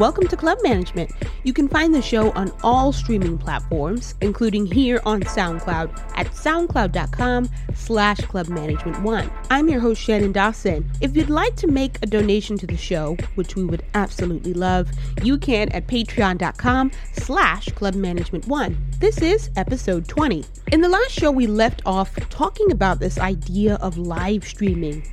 Welcome to Club Management. You can find the show on all streaming platforms, including here on SoundCloud at soundcloud.com slash clubmanagement1. I'm your host, Shannon Dawson. If you'd like to make a donation to the show, which we would absolutely love, you can at patreon.com slash clubmanagement1. This is episode 20. In the last show, we left off talking about this idea of live streaming,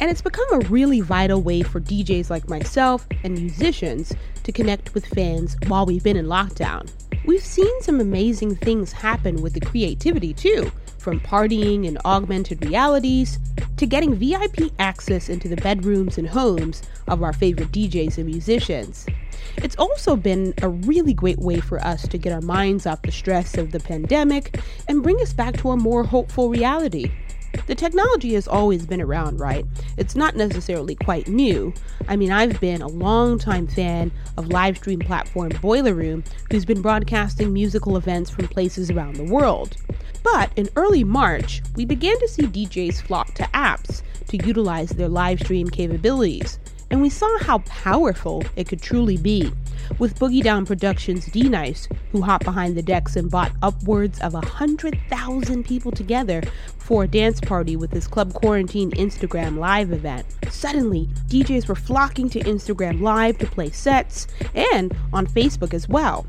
and it's become a really vital way for DJs like myself and musicians to connect with fans while we've been in lockdown. We've seen some amazing things happen with the creativity too, from partying and augmented realities to getting VIP access into the bedrooms and homes of our favorite DJs and musicians. It's also been a really great way for us to get our minds off the stress of the pandemic and bring us back to a more hopeful reality. The technology has always been around, right? It's not necessarily quite new. I mean, I've been a long-time fan of live stream platform Boiler Room, who's been broadcasting musical events from places around the world. But in early March, we began to see DJs flock to apps to utilize their live stream capabilities and we saw how powerful it could truly be. With Boogie Down Productions' D Nice, who hopped behind the decks and brought upwards of 100,000 people together for a dance party with his Club Quarantine Instagram Live event. Suddenly, DJs were flocking to Instagram Live to play sets and on Facebook as well.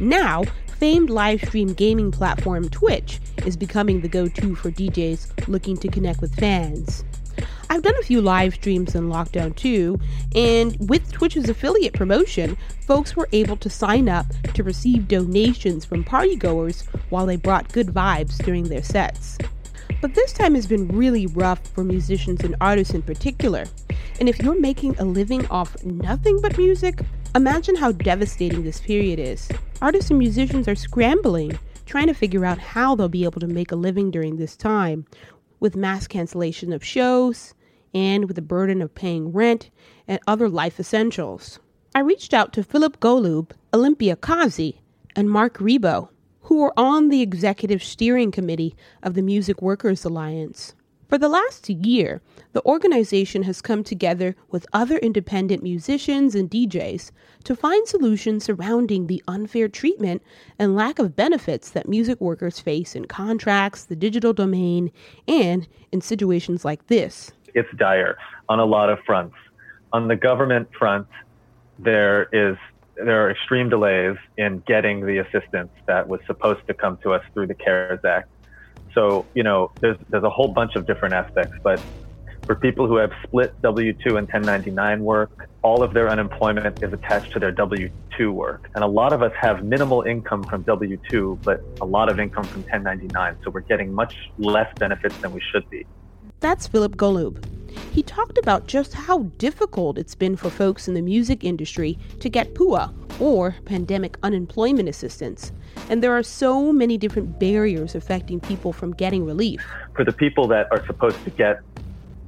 Now, famed live stream gaming platform Twitch is becoming the go to for DJs looking to connect with fans. I've done a few live streams in lockdown too, and with Twitch's affiliate promotion, folks were able to sign up to receive donations from partygoers while they brought good vibes during their sets. But this time has been really rough for musicians and artists in particular. And if you're making a living off nothing but music, imagine how devastating this period is. Artists and musicians are scrambling, trying to figure out how they'll be able to make a living during this time, with mass cancellation of shows, and with the burden of paying rent and other life essentials. I reached out to Philip Golub, Olympia Kazi, and Marc Ribot, who are on the executive steering committee of the Music Workers Alliance. For the last year, the organization has come together with other independent musicians and DJs to find solutions surrounding the unfair treatment and lack of benefits that music workers face in contracts, the digital domain, and in situations like this. It's dire on a lot of fronts. On the government front, there is there are extreme delays in getting the assistance that was supposed to come to us through the CARES Act so, you know, there's, there's a whole bunch of different aspects, but for people who have split W 2 and 1099 work, all of their unemployment is attached to their W 2 work. And a lot of us have minimal income from W 2, but a lot of income from 1099. So we're getting much less benefits than we should be. That's Philip Golub. He talked about just how difficult it's been for folks in the music industry to get PUA, or Pandemic Unemployment Assistance. And there are so many different barriers affecting people from getting relief. For the people that are supposed to get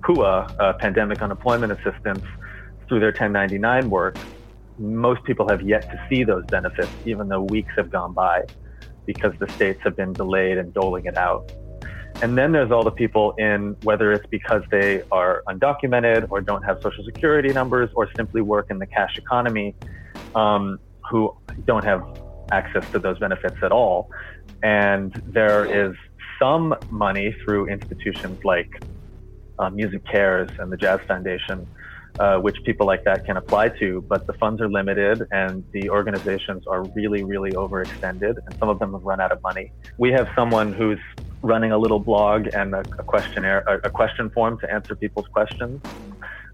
PUA, uh, Pandemic Unemployment Assistance, through their 1099 work, most people have yet to see those benefits, even though weeks have gone by because the states have been delayed and doling it out. And then there's all the people in whether it's because they are undocumented or don't have social security numbers or simply work in the cash economy um, who don't have access to those benefits at all. And there is some money through institutions like uh, MusiCares and the Jazz Foundation, uh, which people like that can apply to, but the funds are limited and the organizations are really, really overextended, and some of them have run out of money. We have someone who's running a little blog and a, a questionnaire, a, a question form to answer people's questions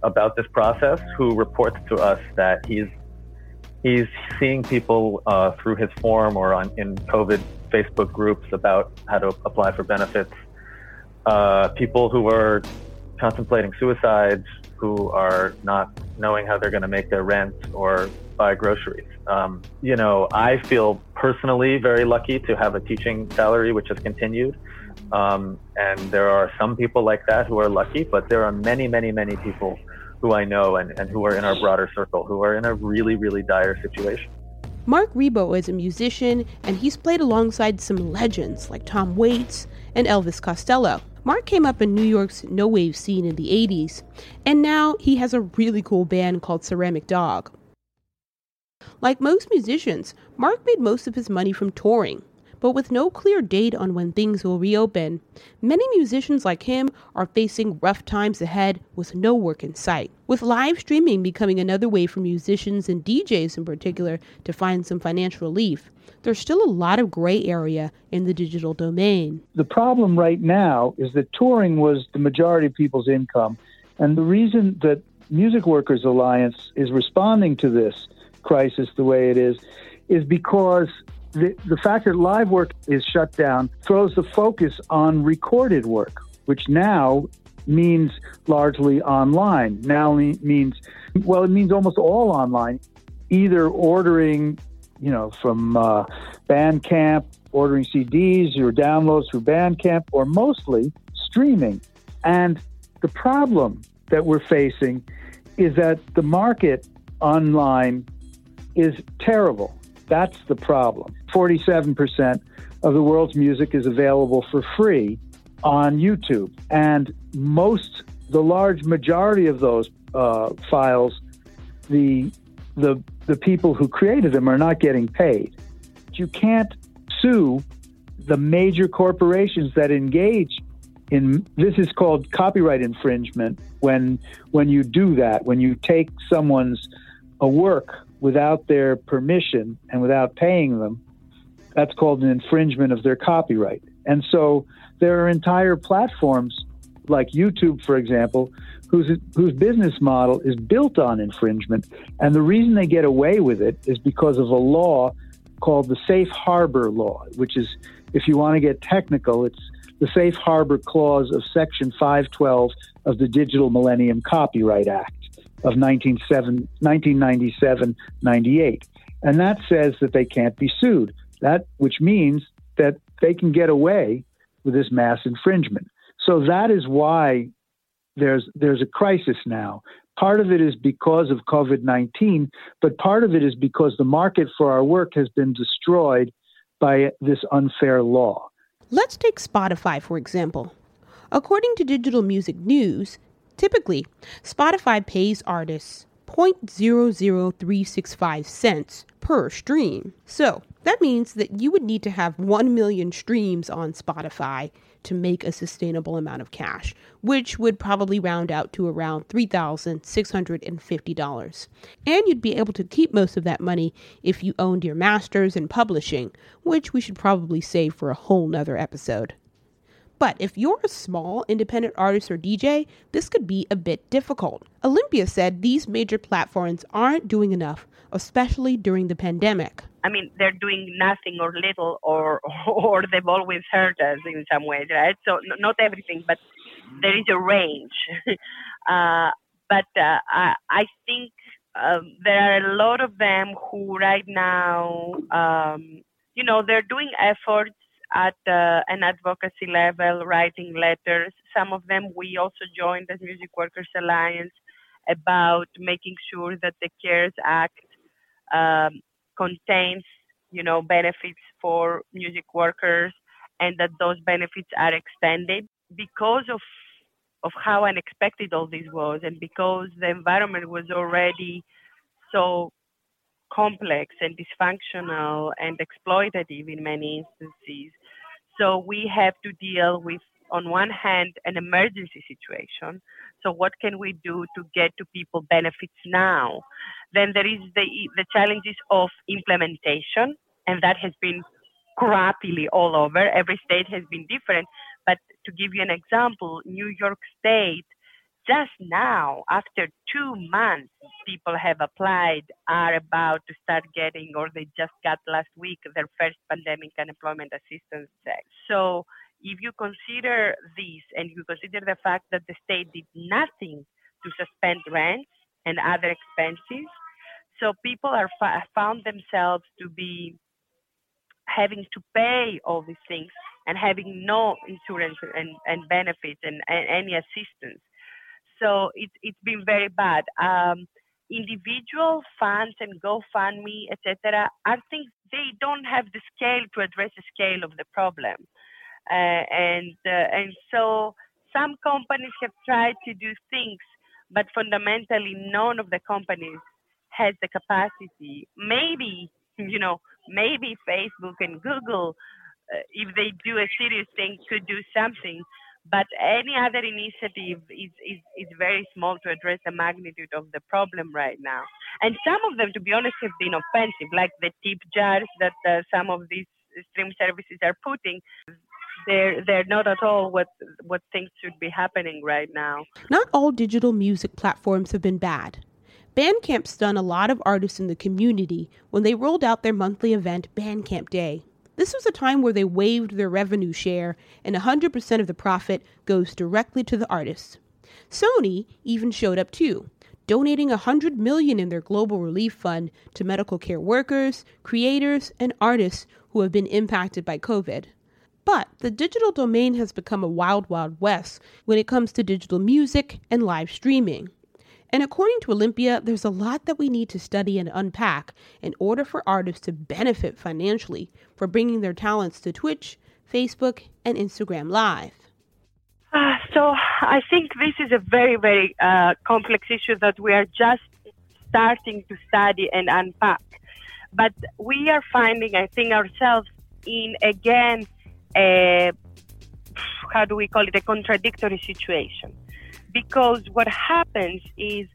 about this process, who reports to us that he's he's seeing people uh, through his form or on in COVID Facebook groups about how to apply for benefits. Uh, people who are contemplating suicide, who are not knowing how they're going to make their rent or buy groceries. Um, you know, I feel personally very lucky to have a teaching salary which has continued. Um, and there are some people like that who are lucky, but there are many, many, many people who I know and, and who are in our broader circle who are in a really, really dire situation. Marc Ribot is a musician, and he's played alongside some legends like Tom Waits and Elvis Costello. Marc came up in New York's no wave scene in the 80s, and now he has a really cool band called Ceramic Dog. Like most musicians, Marc made most of his money from touring. But with no clear date on when things will reopen, many musicians like him are facing rough times ahead with no work in sight. With live streaming becoming another way for musicians and DJs in particular to find some financial relief, there's still a lot of gray area in the digital domain. The problem right now is that touring was the majority of people's income. And the reason that Music Workers Alliance is responding to this crisis the way it is is because the, the fact that live work is shut down throws the focus on recorded work, which now means largely online. Now means, well, it means almost all online, either ordering, you know, from uh, Bandcamp, ordering CDs or downloads through Bandcamp, or mostly streaming. And the problem that we're facing is that the market online is terrible. That's the problem. 47% of the world's music is available for free on YouTube. And most, the large majority of those uh, files, the, the, the people who created them are not getting paid. You can't sue the major corporations that engage in this is called copyright infringement when when you do that when you take someone's a work without their permission and without paying them, that's called an infringement of their copyright. And so there are entire platforms like YouTube, for example, whose whose business model is built on infringement. And the reason they get away with it is because of a law called the Safe Harbor Law, which is, if you want to get technical, it's the Safe Harbor Clause of Section 512 of the Digital Millennium Copyright Act of 1997 98. And that says that they can't be sued. That which means that they can get away with this mass infringement. So that is why there's there's a crisis now. Part of it is because of COVID 19, but part of it is because the market for our work has been destroyed by this unfair law. Let's take Spotify, for example. According to Digital Music News, Typically, Spotify pays artists 0.00365 cents per stream. So that means that you would need to have 1 million streams on Spotify to make a sustainable amount of cash, which would probably round out to around $3,650. And you'd be able to keep most of that money if you owned your masters and publishing, which we should probably save for a whole nother episode. But if you're a small independent artist or DJ, this could be a bit difficult. Olympia said these major platforms aren't doing enough, especially during the pandemic. I mean, they're doing nothing or little, or or they've always hurt us in some ways, right? So not everything, but there is a range. uh, but uh, I, I think um, there are a lot of them who right now, um, you know, they're doing efforts at uh, an advocacy level, writing letters. Some of them we also joined as Music Workers Alliance about making sure that the CARES Act um, contains, you know, benefits for music workers and that those benefits are extended because of of how unexpected all this was and because the environment was already so complex and dysfunctional and exploitative in many instances so we have to deal with, on one hand, an emergency situation. So what can we do to get to people benefits now? Then there is the, the challenges of implementation, and that has been crappily all over. Every state has been different. But to give you an example, New York State just now, after two months, people have applied, are about to start getting, or they just got last week their first pandemic unemployment assistance check. So if you consider this and you consider the fact that the state did nothing to suspend rents and other expenses, so people are found themselves to be having to pay all these things and having no insurance and, and benefits and, and any assistance. So it's it's been very bad. Um, individual funds and GoFundMe, etc. I think they don't have the scale to address the scale of the problem, uh, and uh, and so some companies have tried to do things, but fundamentally none of the companies has the capacity. Maybe you know, maybe Facebook and Google, uh, if they do a serious thing, could do something. But any other initiative is, is, is very small to address the magnitude of the problem right now. And some of them, to be honest, have been offensive, like the tip jars that uh, some of these stream services are putting. They're, they're not at all what, what things should be happening right now. Not all digital music platforms have been bad. Bandcamp stunned a lot of artists in the community when they rolled out their monthly event, Bandcamp Day. This was a time where they waived their revenue share, and 100% of the profit goes directly to the artists. Sony even showed up too, donating 100 million in their global relief fund to medical care workers, creators, and artists who have been impacted by COVID. But the digital domain has become a wild, wild west when it comes to digital music and live streaming. And according to Olympia, there's a lot that we need to study and unpack in order for artists to benefit financially for bringing their talents to Twitch, Facebook, and Instagram Live. Uh, so I think this is a very, very uh, complex issue that we are just starting to study and unpack. But we are finding, I think, ourselves in again, a, how do we call it, a contradictory situation because what happens is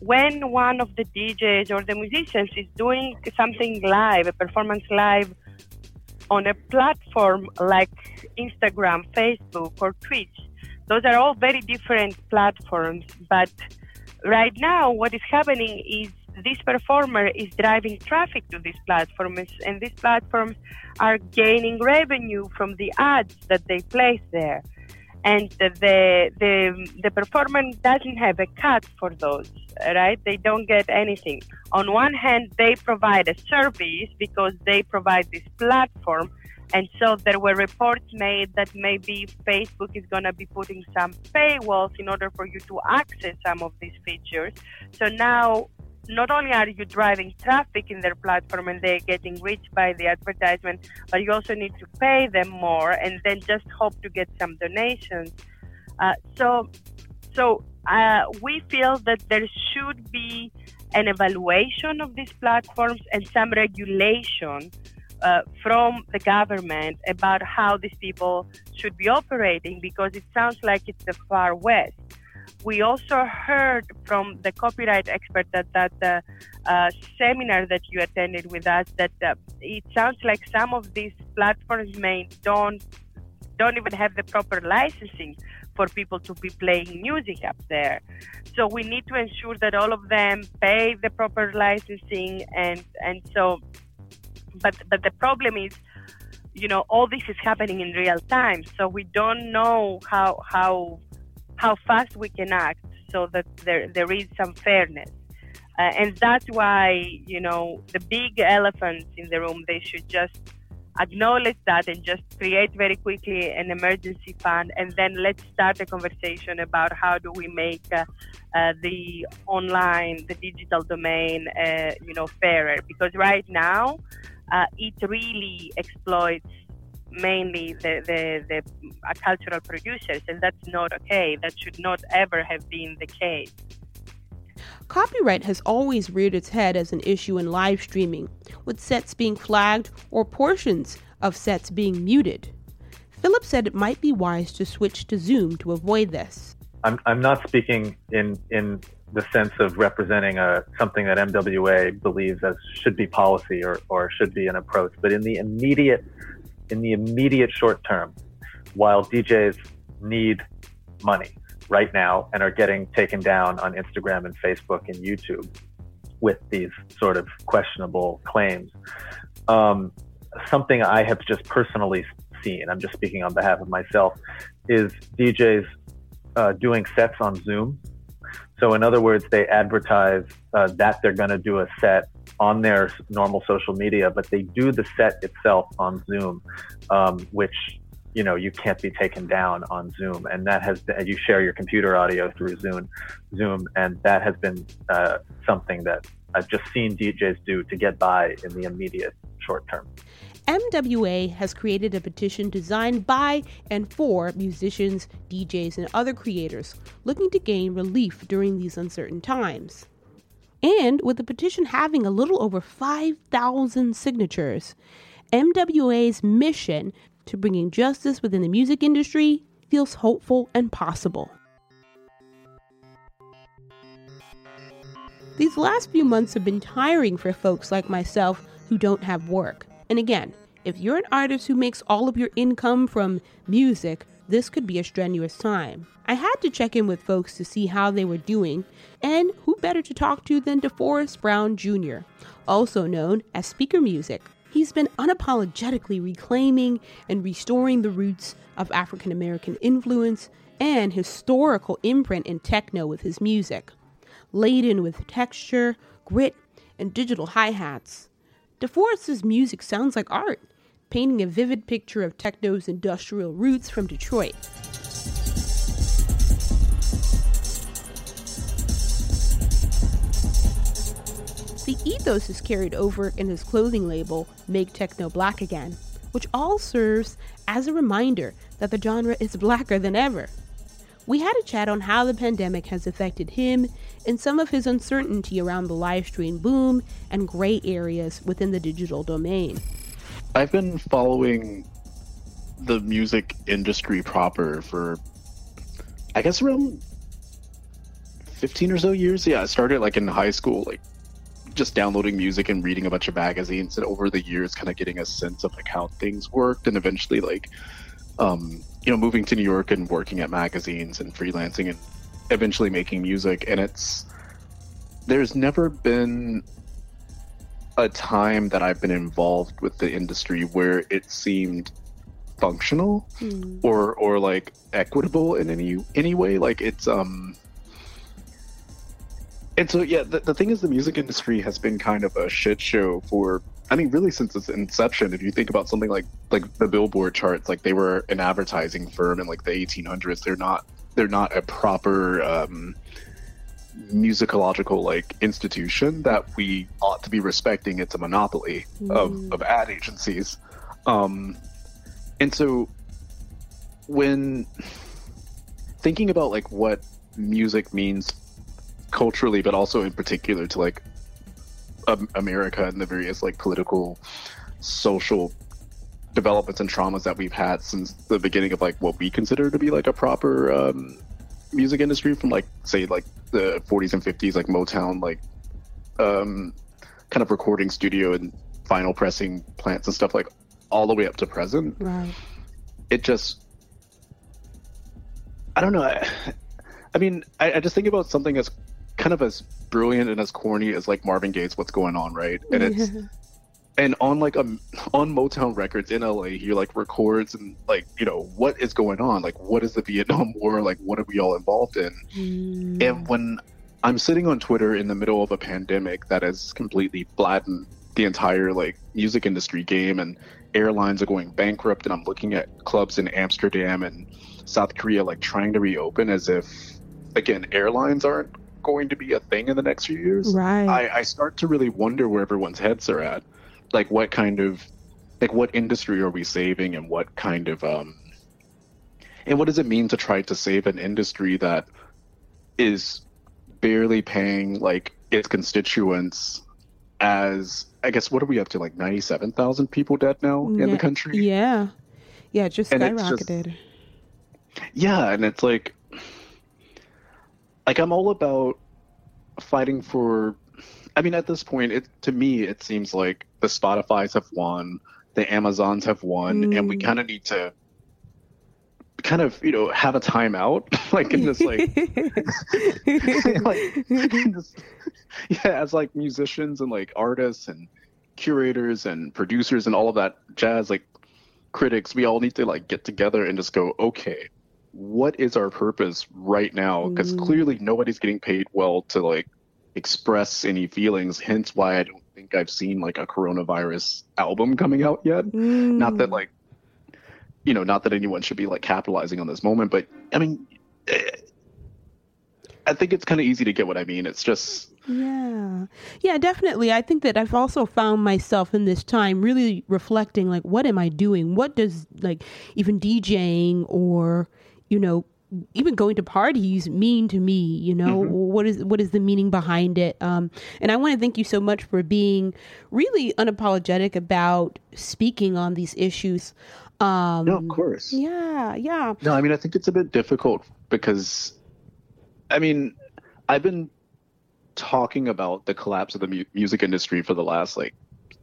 when one of the DJs or the musicians is doing something live, a performance live on a platform like Instagram, Facebook, or Twitch, those are all very different platforms. But right now, what is happening is this performer is driving traffic to these platforms, and these platforms are gaining revenue from the ads that they place there and the the the performer doesn't have a cut for those right? They don't get anything. On one hand they provide a service because they provide this platform and so there were reports made that maybe facebook is going to be putting some paywalls in order for you to access some of these features. So now not only are you driving traffic in their platform and they're getting reached by the advertisement, but you also need to pay them more and then just hope to get some donations. Uh, so, so uh, we feel that there should be an evaluation of these platforms and some regulation uh, from the government about how these people should be operating because it sounds like it's the far west we also heard from the copyright expert at that uh, uh, seminar that you attended with us that uh, it sounds like some of these platforms may don't don't even have the proper licensing for people to be playing music up there. So we need to ensure that all of them pay the proper licensing and and so but but the problem is you know all this is happening in real time so we don't know how how how fast we can act so that there, there is some fairness. Uh, and that's why, you know, the big elephants in the room, they should just acknowledge that and just create very quickly an emergency fund and then let's start a conversation about how do we make uh, uh, the online the digital domain uh, you know fairer because right now uh, it really exploits mainly the, the, the uh, cultural producers, and that's not okay. That should not ever have been the case. Copyright has always reared its head as an issue in live streaming, with sets being flagged or portions of sets being muted. Philip said it might be wise to switch to Zoom to avoid this. I'm, I'm not speaking in, in the sense of representing a, something that MWA believes as should be policy or, or should be an approach, but in the immediate in the immediate short term, while DJs need money right now and are getting taken down on Instagram and Facebook and YouTube with these sort of questionable claims. Um, something I have just personally seen, I'm just speaking on behalf of myself, is DJs uh, doing sets on Zoom. So, in other words, they advertise uh, that they're going to do a set on their normal social media, but they do the set itself on Zoom, um, which you know you can't be taken down on Zoom, and that has been, you share your computer audio through Zoom, Zoom, and that has been uh, something that I've just seen DJs do to get by in the immediate short term. MWA has created a petition designed by and for musicians, DJs, and other creators looking to gain relief during these uncertain times. And with the petition having a little over 5,000 signatures, MWA's mission to bringing justice within the music industry feels hopeful and possible. These last few months have been tiring for folks like myself who don't have work. And again, if you're an artist who makes all of your income from music, this could be a strenuous time. I had to check in with folks to see how they were doing, and who better to talk to than DeForest Brown Jr., also known as Speaker Music. He's been unapologetically reclaiming and restoring the roots of African American influence and historical imprint in techno with his music. Laden with texture, grit, and digital hi hats, DeForest's music sounds like art painting a vivid picture of techno's industrial roots from Detroit. The ethos is carried over in his clothing label, Make Techno Black Again, which all serves as a reminder that the genre is blacker than ever. We had a chat on how the pandemic has affected him and some of his uncertainty around the live stream boom and gray areas within the digital domain. I've been following the music industry proper for, I guess, around 15 or so years. Yeah, I started like in high school, like just downloading music and reading a bunch of magazines, and over the years, kind of getting a sense of like how things worked, and eventually, like, um, you know, moving to New York and working at magazines and freelancing and eventually making music. And it's, there's never been a time that I've been involved with the industry where it seemed functional mm. or or like equitable in any any way like it's um and so yeah the, the thing is the music industry has been kind of a shit show for i mean really since its inception if you think about something like like the billboard charts like they were an advertising firm in like the 1800s they're not they're not a proper um musicological like institution that we ought to be respecting. It's a monopoly mm. of, of ad agencies. Um, and so when thinking about like what music means culturally, but also in particular to like America and the various like political, social developments and traumas that we've had since the beginning of like what we consider to be like a proper um, music industry from like say like the 40s and 50s like motown like um kind of recording studio and vinyl pressing plants and stuff like all the way up to present. Right. It just i don't know. I, I mean I, I, just think about something as kind of as brilliant and as corny as like marvin gaye's what's going on right and it's and on like a on Motown Records in LA, he like records and like you know what is going on, like what is the Vietnam War, like what are we all involved in? Mm. And when I'm sitting on Twitter in the middle of a pandemic that has completely flattened the entire like music industry game, and airlines are going bankrupt, and I'm looking at clubs in Amsterdam and South Korea like trying to reopen as if again airlines aren't going to be a thing in the next few years. Right. I, I start to really wonder where everyone's heads are at like what kind of like what industry are we saving and what kind of um and what does it mean to try to save an industry that is barely paying like its constituents as I guess what are we up to like 97,000 people dead now in the country? Yeah. Yeah, just and skyrocketed. Just, yeah, and it's like like I'm all about fighting for I mean, at this point, it to me it seems like the Spotify's have won, the Amazons have won, mm. and we mm. kind of need to kind of you know have a timeout like in this like, like this, yeah as like musicians and like artists and curators and producers and all of that jazz like critics we all need to like get together and just go okay what is our purpose right now because mm. clearly nobody's getting paid well to like express any feelings. Hence why I don't think I've seen like a coronavirus album coming out yet. Mm. Not that like, you know, not that anyone should be like capitalizing on this moment, but I mean, eh, I think it's kind of easy to get what I mean. It's just. Yeah. Yeah, definitely. I think that I've also found myself in this time really reflecting like, what am I doing? What does like even DJing or, you know, even going to parties mean to me? You know, Mhm. what is what is the meaning behind it? Um, and I want to thank you so much for being really unapologetic about speaking on these issues. Um, No, of course. Yeah, yeah. No, I mean, I think it's a bit difficult because, I mean, I've been talking about the collapse of the mu- music industry for the last like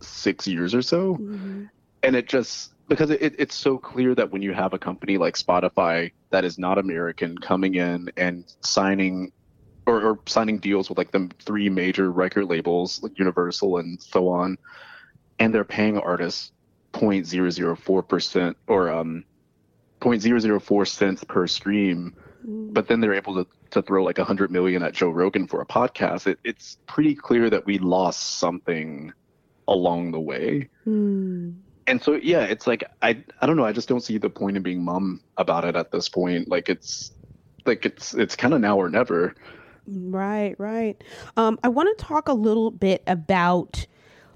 six years or so. Mhm. And it just, because it, it's so clear that when you have a company like Spotify that is not American coming in and signing or, or signing deals with like the three major record labels, like Universal and so on, and they're paying artists 0.004% or um 0.004 cents per stream but then they're able to, to throw like 100 million at joe rogan for a podcast it, it's pretty clear that we lost something along the way Mm. And so yeah it's like i i don't know i just don't see the point in being mum about it at this point like it's like it's it's kind of now or never Right, right. Um, I want to talk a little bit about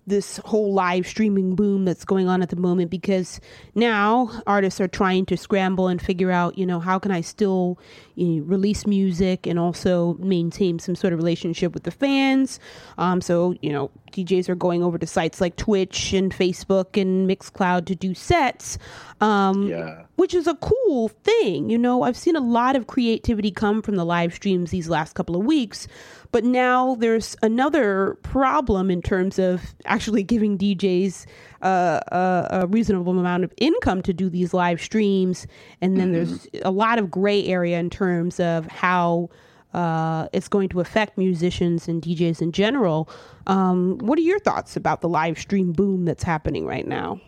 this whole live streaming boom that's going on at the moment because now artists are trying to scramble and figure out, you know, how can I still you know, release music and also maintain some sort of relationship with the fans. Um, so, you know, DJs are going over to sites like Twitch and Facebook and Mixcloud to do sets. Um, yeah which is a cool thing. You know, I've seen a lot of creativity come from the live streams these last couple of weeks, but now there's another problem in terms of actually giving DJs uh, a, a reasonable amount of income to do these live streams. And then there's a lot of gray area in terms of how. Uh, it's going to affect musicians and DJs in general. Um, what are your thoughts about the live stream boom that's happening right now?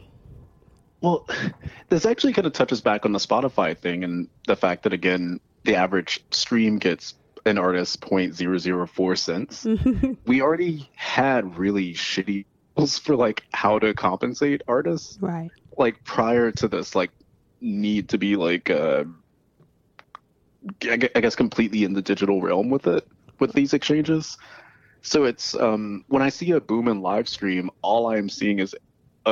Well, this actually kind of touches back on the Spotify thing and the fact that again, the average stream gets an artist 0.004 cents. we already had really shitty rules for like how to compensate artists right. like prior to this like need to be like uh I guess completely in the digital realm with it with these exchanges. So it's um when I see a boom in live stream, all I'm seeing is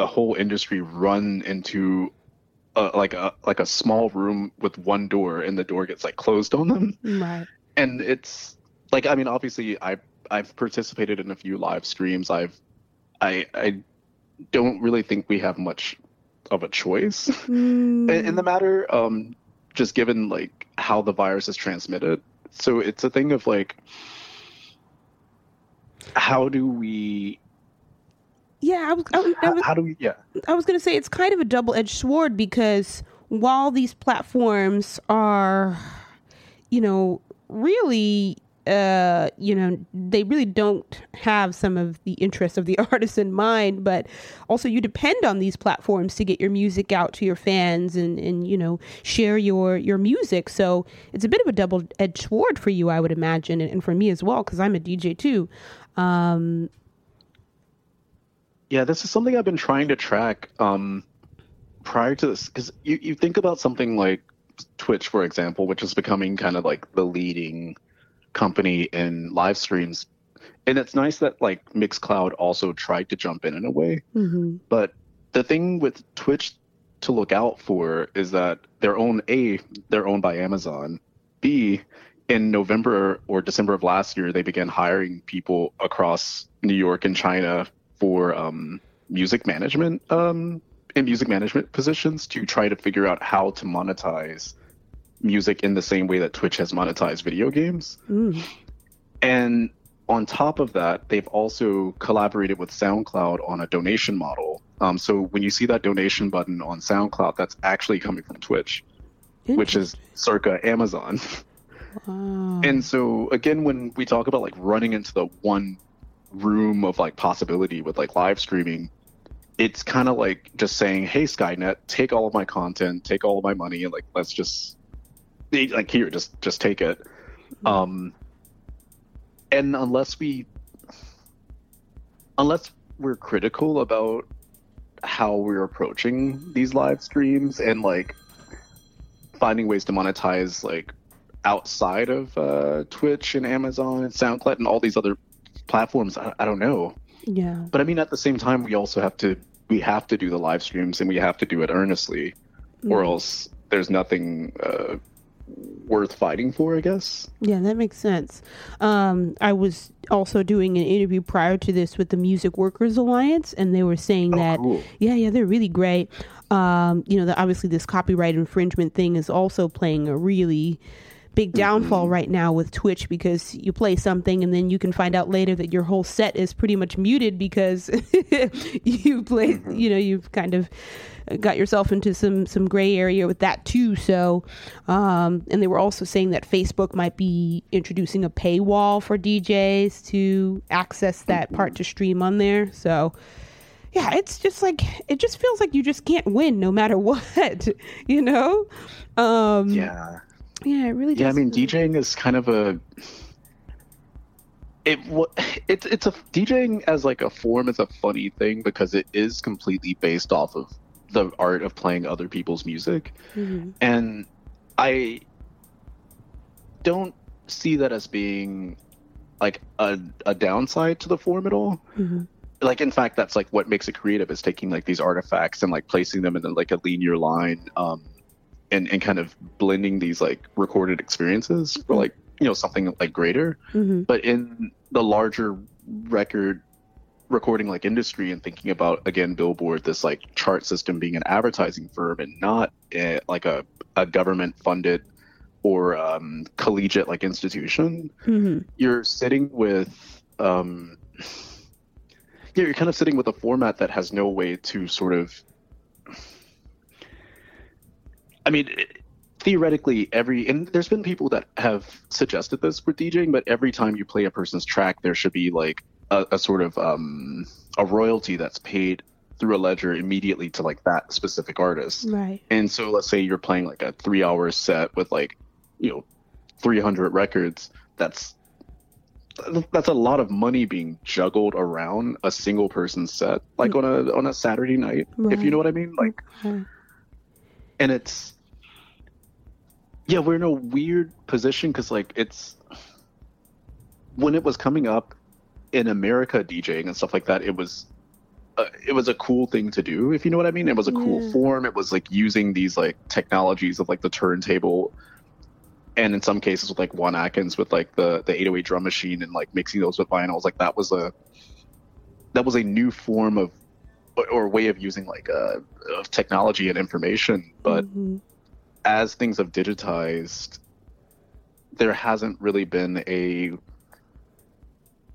a whole industry run into a, like a like a small room with one door and the door gets like closed on them Right. and it's like I mean obviously I I've participated in a few live streams. I've I I don't really think we have much of a choice in, in the matter um just given like how the virus is transmitted. So it's a thing of like how do we Yeah, I was, I was, I how, how do we yeah I was going to say it's kind of a double edged sword because while these platforms are, you know, really, uh, you know, they really don't have some of the interests of the artist in mind, but also you depend on these platforms to get your music out to your fans and, and you know, share your, your music. So it's a bit of a double edged sword for you, I would imagine, and, and for me as well, because I'm a DJ too. Um, Yeah, this is something I've been trying to track um, prior to this because you, you think about something like Twitch, for example, which is becoming kind of like the leading company in live streams. And it's nice that like Mixcloud also tried to jump in in a way. mhm. But the thing with Twitch to look out for is that they're owned A, they're owned by Amazon. B, in November or December of last year, they began hiring people across New York and China for um, music management um, in music management positions to try to figure out how to monetize music in the same way that Twitch has monetized video games. Mm. And on top of that, they've also collaborated with SoundCloud on a donation model. Um, so when you see that donation button on SoundCloud, that's actually coming from Twitch, which is circa Amazon. Wow. And so again, when we talk about like running into the one room of like possibility with like live streaming, it's kind of like just saying, "Hey Skynet, take all of my content, take all of my money, and like let's just like here, just just take it." Um, and unless we, unless we're critical about how we're approaching these live streams and like finding ways to monetize like outside of uh, Twitch and Amazon and SoundCloud and all these other platforms. I, I don't know, yeah. but I mean at the same time we also have to we have to do the live streams and we have to do it earnestly, or Mm. else there's nothing uh, worth fighting for, I guess. Yeah, that makes sense. Um, I was also doing an interview prior to this with the Music Workers Alliance, and they were saying Oh, that, cool. yeah, yeah, they're really great. Um, you know, that obviously this copyright infringement thing is also playing a really big downfall right now with Twitch because you play something and then you can find out later that your whole set is pretty much muted because you play, you know, you've kind of got yourself into some some gray area with that too. So, um, and they were also saying that Facebook might be introducing a paywall for DJs to access that part to stream on there. So, yeah, it's just like it just feels like you just can't win no matter what, you know? Um, Yeah. Yeah, it really. Yeah, I mean, feel- DJing is kind of a it it's it's a DJing as like a form is a funny thing because it is completely based off of the art of playing other people's music, Mhm. and I don't see that as being like a a downside to the form at all. Mhm. Like in fact, that's like what makes it creative is taking like these artifacts and like placing them in like a linear line. Um, and, and kind of blending these like recorded experiences for like you know something like greater Mhm. but in the larger record recording like industry and thinking about again billboard this like chart system being an advertising firm and not uh, like a, a government funded or um, collegiate like institution Mhm. you're sitting with um yeah you're kind of sitting with a format that has no way to sort of i mean theoretically every and there's been people that have suggested this for djing but every time you play a person's track there should be like a, a sort of um a royalty that's paid through a ledger immediately to like that specific artist Right. and so let's say you're playing like a three hour set with like, you know, 300 records. That's that's a lot of money being juggled around a single person's set, like on a on a Saturday night, if you know what I mean. Like, Okay. and it's yeah, we're in a weird position because like it's when it was coming up in America DJing and stuff like that, it was uh, it was a cool thing to do if you know what I mean. It was a cool Yeah. form. It was like using these like technologies of like the turntable, and in some cases with like Juan Atkins with like the the 808 drum machine and like mixing those with vinyls. Like that was a that was a new form of or, or way of using like uh, of technology and information, but Mhm. As things have digitized, there hasn't really been a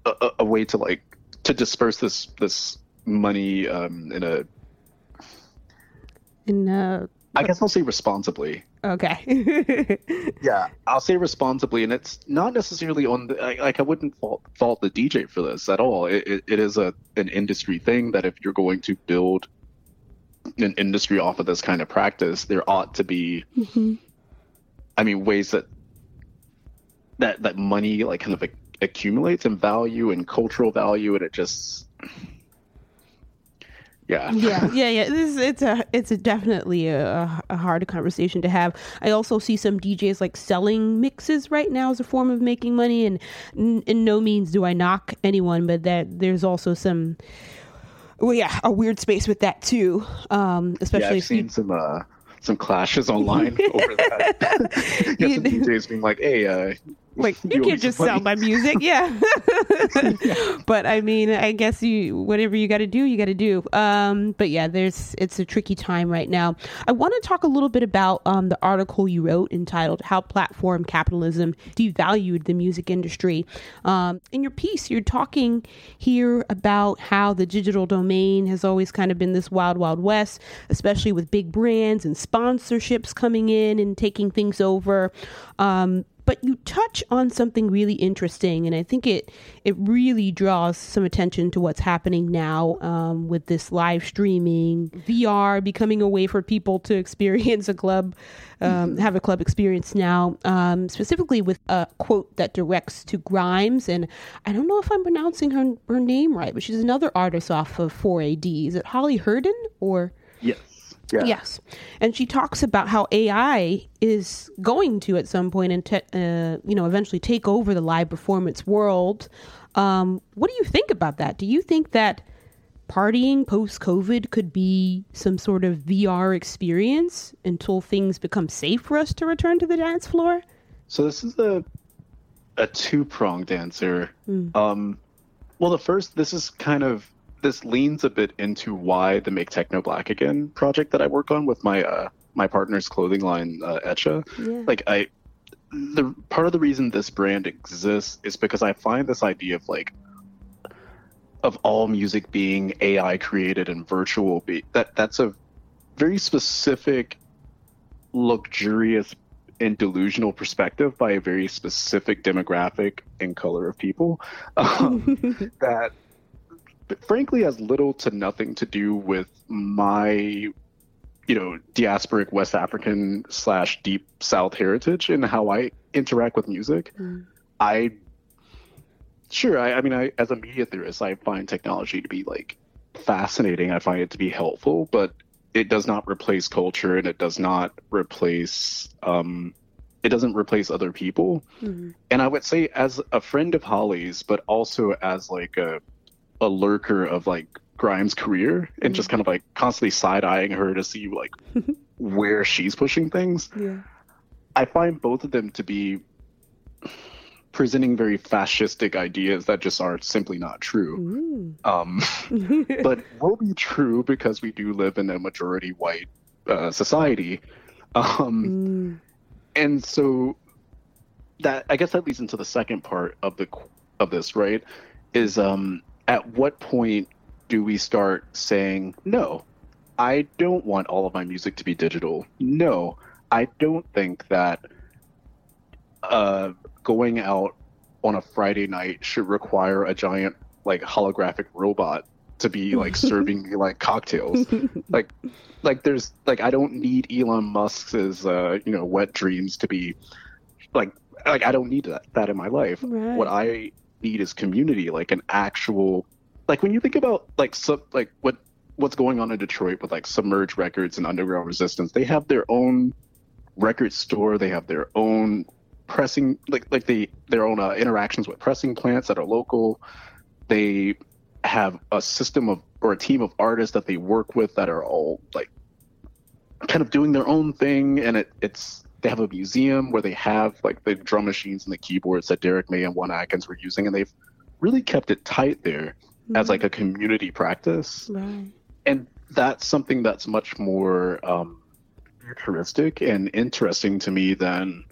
a, a way to like to disperse this this money um, in a And uh, I guess I'll say responsibly. okay. Yeah, I'll say responsibly, and it's not necessarily on the I- like I wouldn't fault, fault the DJ for this at all. It, it, it is a an industry thing that if you're going to build an industry off of this kind of practice, there ought to be Mhm. I mean, ways that that that money like kind of ac- accumulates in value and cultural value, and it just yeah yeah, yeah, yeah. This is, it's a it's a definitely a, a hard conversation to have. I also see some DJs like selling mixes right now as a form of making money, and n- in no means do I knock anyone, but that there's also some. Well, yeah, a weird space with that too. Um, yeah. especially I've if you seen some uh some clashes online over that. yeah, some. DJs being like, "Hey, uh, like you can't just sell my music yeah. But i mean i guess you whatever you got to do you got to do. Um but yeah there's it's a tricky time right now. I want to talk a little bit about um the article you wrote entitled how platform capitalism devalued the music industry. Um in your piece you're talking here about how the digital domain has always kind of been this wild wild west especially with big brands and sponsorships coming in and taking things over. Um but you touch on something really interesting and i think it it really draws some attention to what's happening now um, with this live streaming vr becoming a way for people to experience a club um, have a club experience now um, specifically with a quote that directs to grimes and i don't know if i'm pronouncing her, her name right but she's another artist off of 4ad is it holly Herndon or yes, yeah, Yes. And she talks about how AI is going to, at some point, and te- uh, you know, eventually take over the live performance world. Um, what do you think about that? Do you think that partying post COVID could be some sort of VR experience until things become safe for us to return to the dance floor? So this is a a two pronged answer. Mm. Um, well, the first, this is kind of this leans a bit into why the Make Techno Black Again project that I work on with my uh, my partner's clothing line, uh, Etcha. Yeah. Like I, the part of the reason this brand exists is because I find this idea of like of all music being AI created and virtual be that that's a very specific luxurious and delusional perspective by a very specific demographic and color of people um, that frankly has little to nothing to do with my you know diasporic west african slash deep south heritage and how i interact with music Mm. i sure I, I mean i as a media theorist i find technology to be like fascinating i find it to be helpful but it does not replace culture and it does not replace um it doesn't replace other people Mhm. and i would say as a friend of holly's but also as like a a lurker of like grimes career and just kind of like constantly side-eyeing her to see like where she's pushing things. Yeah. i find both of them to be presenting very fascistic ideas that just are simply not true. Um but will be true because we do live in a majority white uh, society. Um Mm. and so that i guess that leads into the second part of the of this right is um at what point do we start saying no i don't want all of my music to be digital no i don't think that uh going out on a friday night should require a giant like holographic robot to be like serving me like cocktails like like there's like I don't need Elon Musk's uh you know wet dreams to be like like I don't need that that in my life. Right. What I need is community, like an actual like when you think about like sub like what what's going on in Detroit with like Submerged Records and Underground Resistance, they have their own record store, they have their own pressing like like they their own uh, interactions with pressing plants that are local. They have a system of or a team of artists that they work with that are all like kind of doing their own thing and it, it's they have a museum where they have like the drum machines and the keyboards that Derrick May and Juan Atkins were using and they've really kept it tight there as like a community practice right. and that's something that's much more um, futuristic and interesting to me than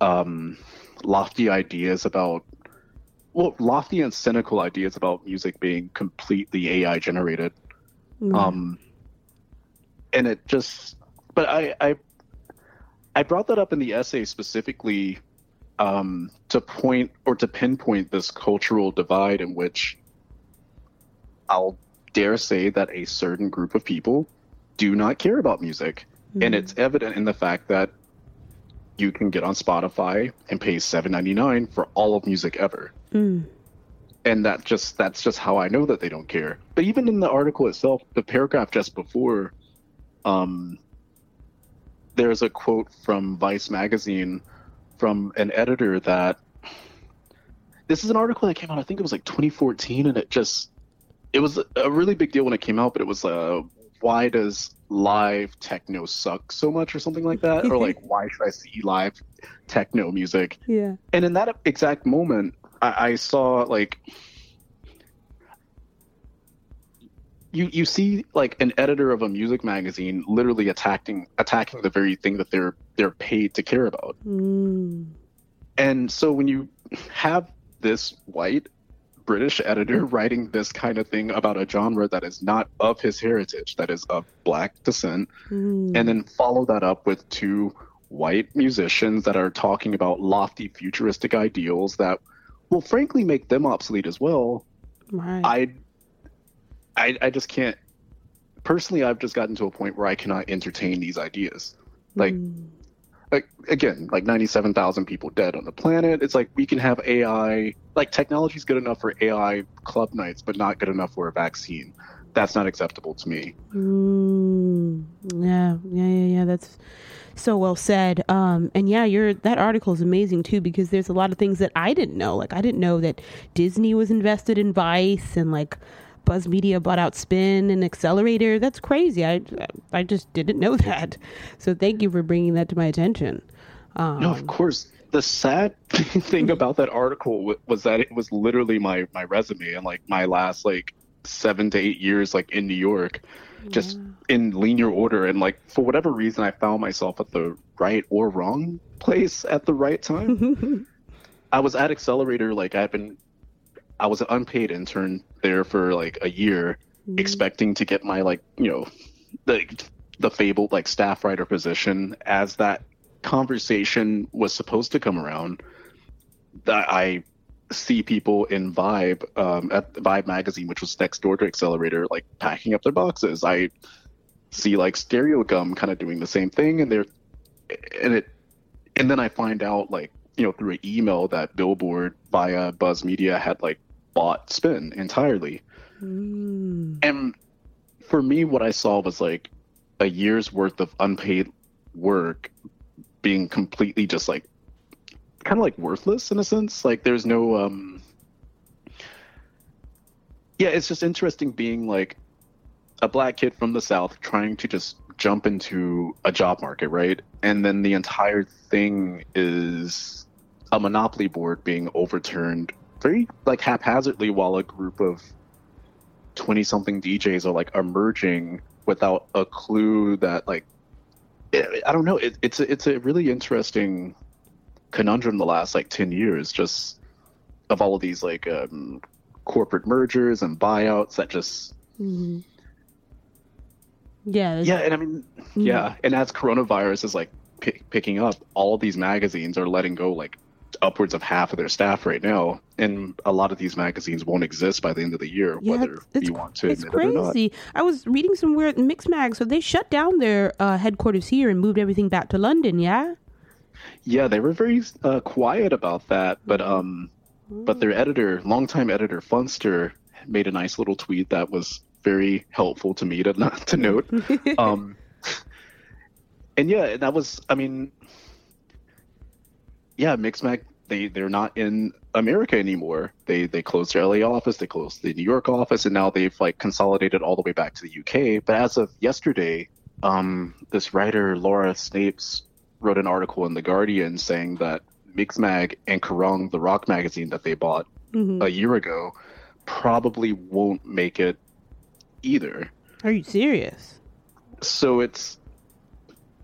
um, lofty ideas about well lofty and cynical ideas about music being completely ai generated Right. um and it just but i i i brought that up in the essay specifically um to point or to pinpoint this cultural divide in which i'll dare say that a certain group of people do not care about music and Mhm. it's evident in the fact that you can get on spotify and pay 7.99 for all of music ever Mm. and that just that's just how I know that they don't care. But even in the article itself, the paragraph just before, um, there's a quote from Vice magazine from an editor that this is an article that came out. I think it was like 2014, and it just it was a really big deal when it came out. But it was uh, why does live techno suck so much, or something like that, or like why should I see live techno music? Yeah. and in that exact moment I, I saw like you you see like an editor of a music magazine literally attacking attacking the very thing that they're they're paid to care about Mm. and so when you have this white british editor writing this kind of thing about a genre that is not of his heritage that is of black descent Mm. and then follow that up with two white musicians that are talking about lofty futuristic ideals that will frankly make them obsolete as well right. i i, I just can't personally i've just gotten to a point where i cannot entertain these ideas like Mm. like again like 97,000 people dead on the planet it's like we can have ai like technology's good enough for ai club nights but not good enough for a vaccine that's not acceptable to me Mm, yeah, yeah, yeah, yeah. That's so well said. Um, and yeah, your that article is amazing too because there's a lot of things that I didn't know. Like I didn't know that Disney was invested in Vice and like Buzz Media bought out Spin and Accelerator. That's crazy. I I just didn't know that. So thank you for bringing that to my attention. Um, no, of course. The sad thing about that article was that it was literally my my resume and like my last like seven to eight years like in New York, just in linear order. And like for whatever reason, I found myself at the right or wrong place at the right time. I was at Accelerator, like I've been, I was an unpaid intern there for like a year, mm-hmm. expecting to get my like you know, the the fabled like staff writer position. As that conversation was supposed to come around, that I see people in Vibe um, at Vibe magazine, which was next door to Accelerator, like packing up their boxes. I see like Stereogum kind of doing the same thing, and they're and it, and then I find out like you know, through an email that Billboard via Buzz Media had like bought Spin entirely. Mm. And for me, what I saw was like a year's worth of unpaid work being completely just like kind of like worthless in a sense. Like there's no, um, yeah, it's just interesting being like a black kid from the South trying to just jump into a job market, right? And then the entire thing is a monopoly board being overturned very like haphazardly while a group of 20 something DJs are like emerging without a clue that like I don't know it, it's a, it's a really interesting conundrum the last like 10 years just of all of these like um, corporate mergers and buyouts that just mm-hmm. Yeah yeah and I mean mm-hmm. yeah and as coronavirus is like p- picking up all these magazines are letting go like upwards of half of their staff right now, and a lot of these magazines won't exist by the end of the year, yeah, whether you want to it's crazy. It I was reading somewhere in Mixmag, so they shut down their uh, headquarters here and moved everything back to London. Yeah. Yeah, they were very uh, quiet about that, but um, but their editor, longtime editor Funster, made a nice little tweet that was very helpful to me to to note. um, and yeah, that was, I mean, yeah, Mixmag they they're not in America anymore. They they closed their LA office, they closed the New York office, and now they've like consolidated all the way back to the UK. But as of yesterday, um, this writer Laura Snapes wrote an article in the Guardian saying that Mixmag and Kerrang, the rock magazine that they bought mm-hmm. a year ago, probably won't make it either. Are you serious? So it's,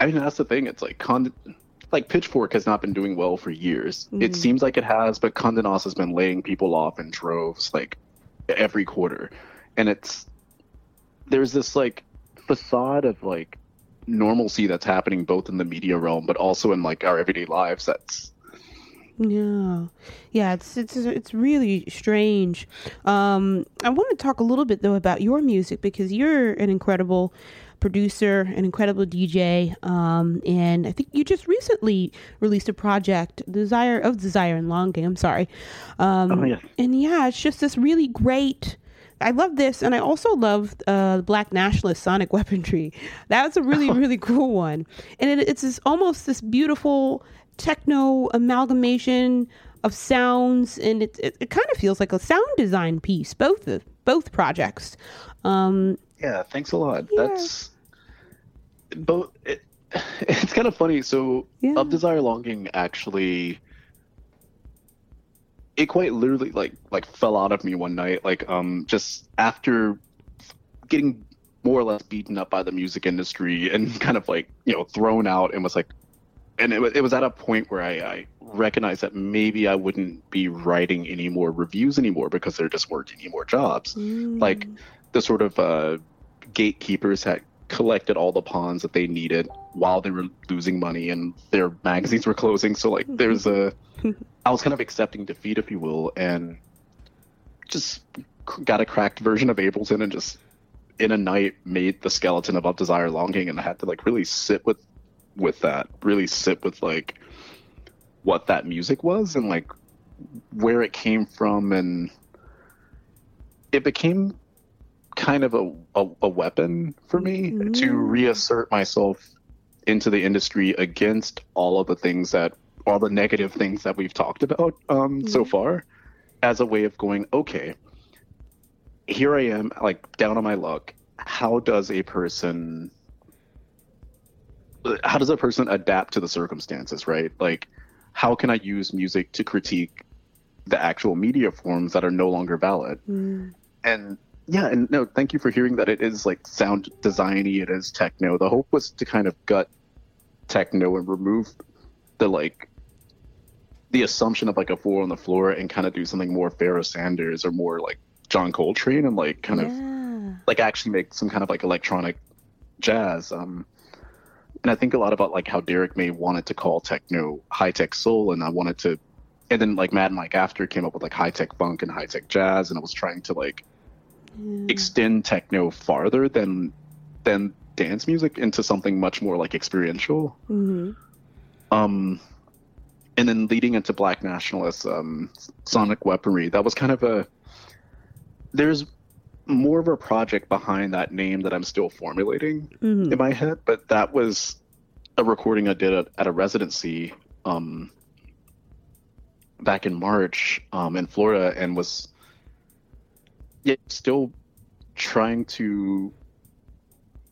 I mean, that's the thing. It's like con- like Pitchfork has not been doing well for years. Mm-hmm. It seems like it has, but Condé Nast has been laying people off in droves like every quarter, and it's there's this like facade of like normalcy that's happening both in the media realm but also in like our everyday lives that's yeah yeah it's it's it's really strange um i want to talk a little bit though about your music because you're an incredible producer, an incredible DJ, um, and I think you just recently released a project, Desire of Desire and Longing. I'm sorry. Um, oh yes. And yeah, it's just this really great. I love this, and I also love uh, Black Nationalist Sonic Weaponry. That was a really, really cool one, and it, it's this, almost this beautiful techno amalgamation of sounds, and it, it, it kind of feels like a sound design piece. Both of both projects. Um, yeah, thanks a lot. Yeah. That's both. It, it's kind of funny. So, yeah. of desire longing actually, it quite literally like like fell out of me one night. Like um, just after getting more or less beaten up by the music industry and kind of like you know thrown out and was like and it, it was at a point where I, I recognized that maybe I wouldn't be writing any more reviews anymore because there just weren't any more jobs. Mm. Like the sort of uh, gatekeepers had collected all the pawns that they needed while they were losing money and their magazines were closing. So like there's a, I was kind of accepting defeat, if you will, and just got a cracked version of Ableton and just in a night made the skeleton of Up Desire Longing and I had to like really sit with with that, really sit with like what that music was and like where it came from and it became kind of a, a, a weapon for me mm. to reassert myself into the industry against all of the things that all the negative things that we've talked about um, mm. so far as a way of going okay here I am, like down on my luck. How does a person how does a person adapt to the circumstances, right? Like, how can I use music to critique the actual media forms that are no longer valid? Mm. And yeah, and no, thank you for hearing that it is like sound designy, it is techno. The hope was to kind of gut techno and remove the like the assumption of like a four on the floor and kind of do something more Pharoah Sanders or more like John Coltrane and like kind of like actually make some kind of like electronic jazz. Um, and I think a lot about like how Derrick May wanted to call techno high tech soul, and I wanted to, and then like Mad Mike after came up with like high tech funk and high tech jazz, and I was trying to like Yeah. extend techno farther than than dance music into something much more like experiential. Mhm. Um, and then leading into Black Nationalists, um, Sonic Weaponry, that was kind of a. There's more of a project behind that name that I'm still formulating Mhm. in my head, but that was a recording I did at, a residency um, back in March um, in Florida, and was yeah, still trying to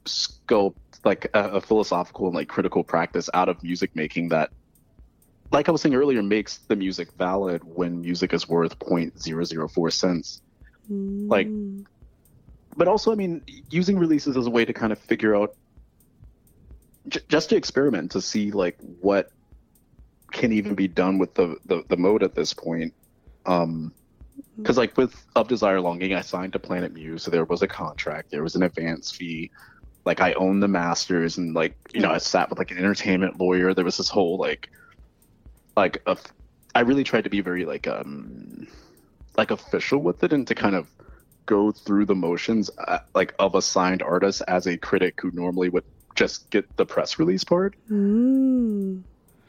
sculpt like a, a philosophical and like critical practice out of music making that like I was saying earlier, makes the music valid when music is worth 0.004 cents. like, Mm. But also, I mean, using releases as a way to kind of figure out, j- just to experiment to see like what can even be done with the the, the mode at this point. Um, because like with Of Desire Longing, I signed to Planet Mu, so there was a contract, there was an advance fee. Like I own the masters, and like you know, I sat with like an entertainment lawyer. There was this whole like, like a, I really tried to be very like um, like official with it, and to kind of go through the motions uh, like of a signed artist as a critic who normally would just get the press release part. Mm.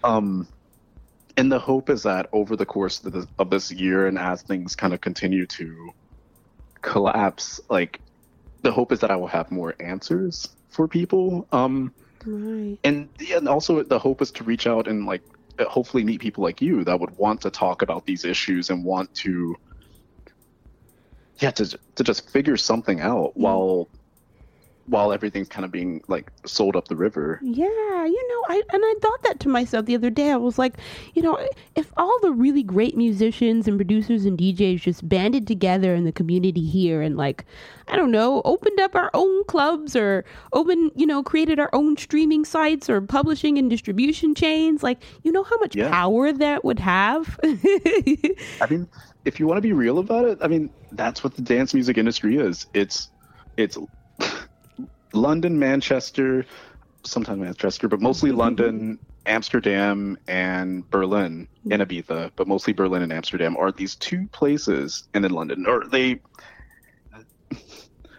Um, and the hope is that over the course of this, of this year, and as things kind of continue to collapse, like the hope is that I will have more answers for people. Um, Right. and and also the hope is to reach out and like hopefully meet people like you that would want to talk about these issues and want to yeah to to just figure something out hmm. while while everything's kind of being like sold up the river. Yeah, you know, I and I thought that to myself the other day. I was like, you know, if all the really great musicians and producers and DJs just banded together in the community here and like, I don't know, opened up our own clubs or open, you know, created our own streaming sites or publishing and distribution chains, like, you know how much Yeah. power that would have? I mean, if you want to be real about it, I mean, that's what the dance music industry is. It's it's London, Manchester, sometimes Manchester, but mostly mm-hmm. London, Amsterdam, and Berlin mm-hmm. and Ibiza, but mostly Berlin and Amsterdam are these two places, and then London, or they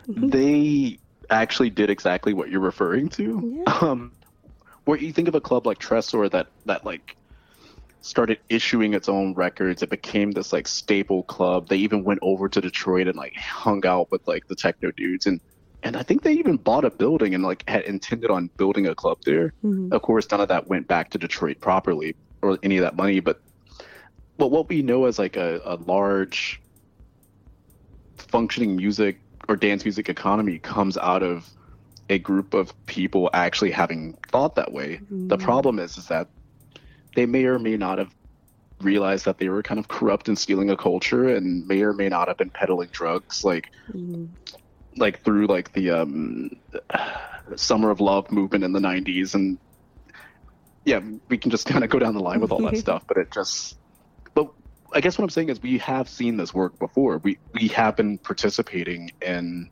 mm-hmm. they actually did exactly what you're referring to. Yeah. Um, where you think of a club like Tresor that that like started issuing its own records. It became this like staple club. They even went over to Detroit and like hung out with like the techno dudes and and I think they even bought a building and like had intended on building a club there. Mhm. Of course, none of that went back to Detroit properly or any of that money, but but what we know as like a, a large functioning music or dance music economy comes out of a group of people actually having thought that way. The Mhm. problem is is that they may or may not have realized that they were kind of corrupt and stealing a culture and may or may not have been peddling drugs like Mhm. Like through like the um summer of love movement in the 90s and yeah we can just kind of go down the line with all that stuff but it just but i guess what i'm saying is we have seen this work before we we have been participating in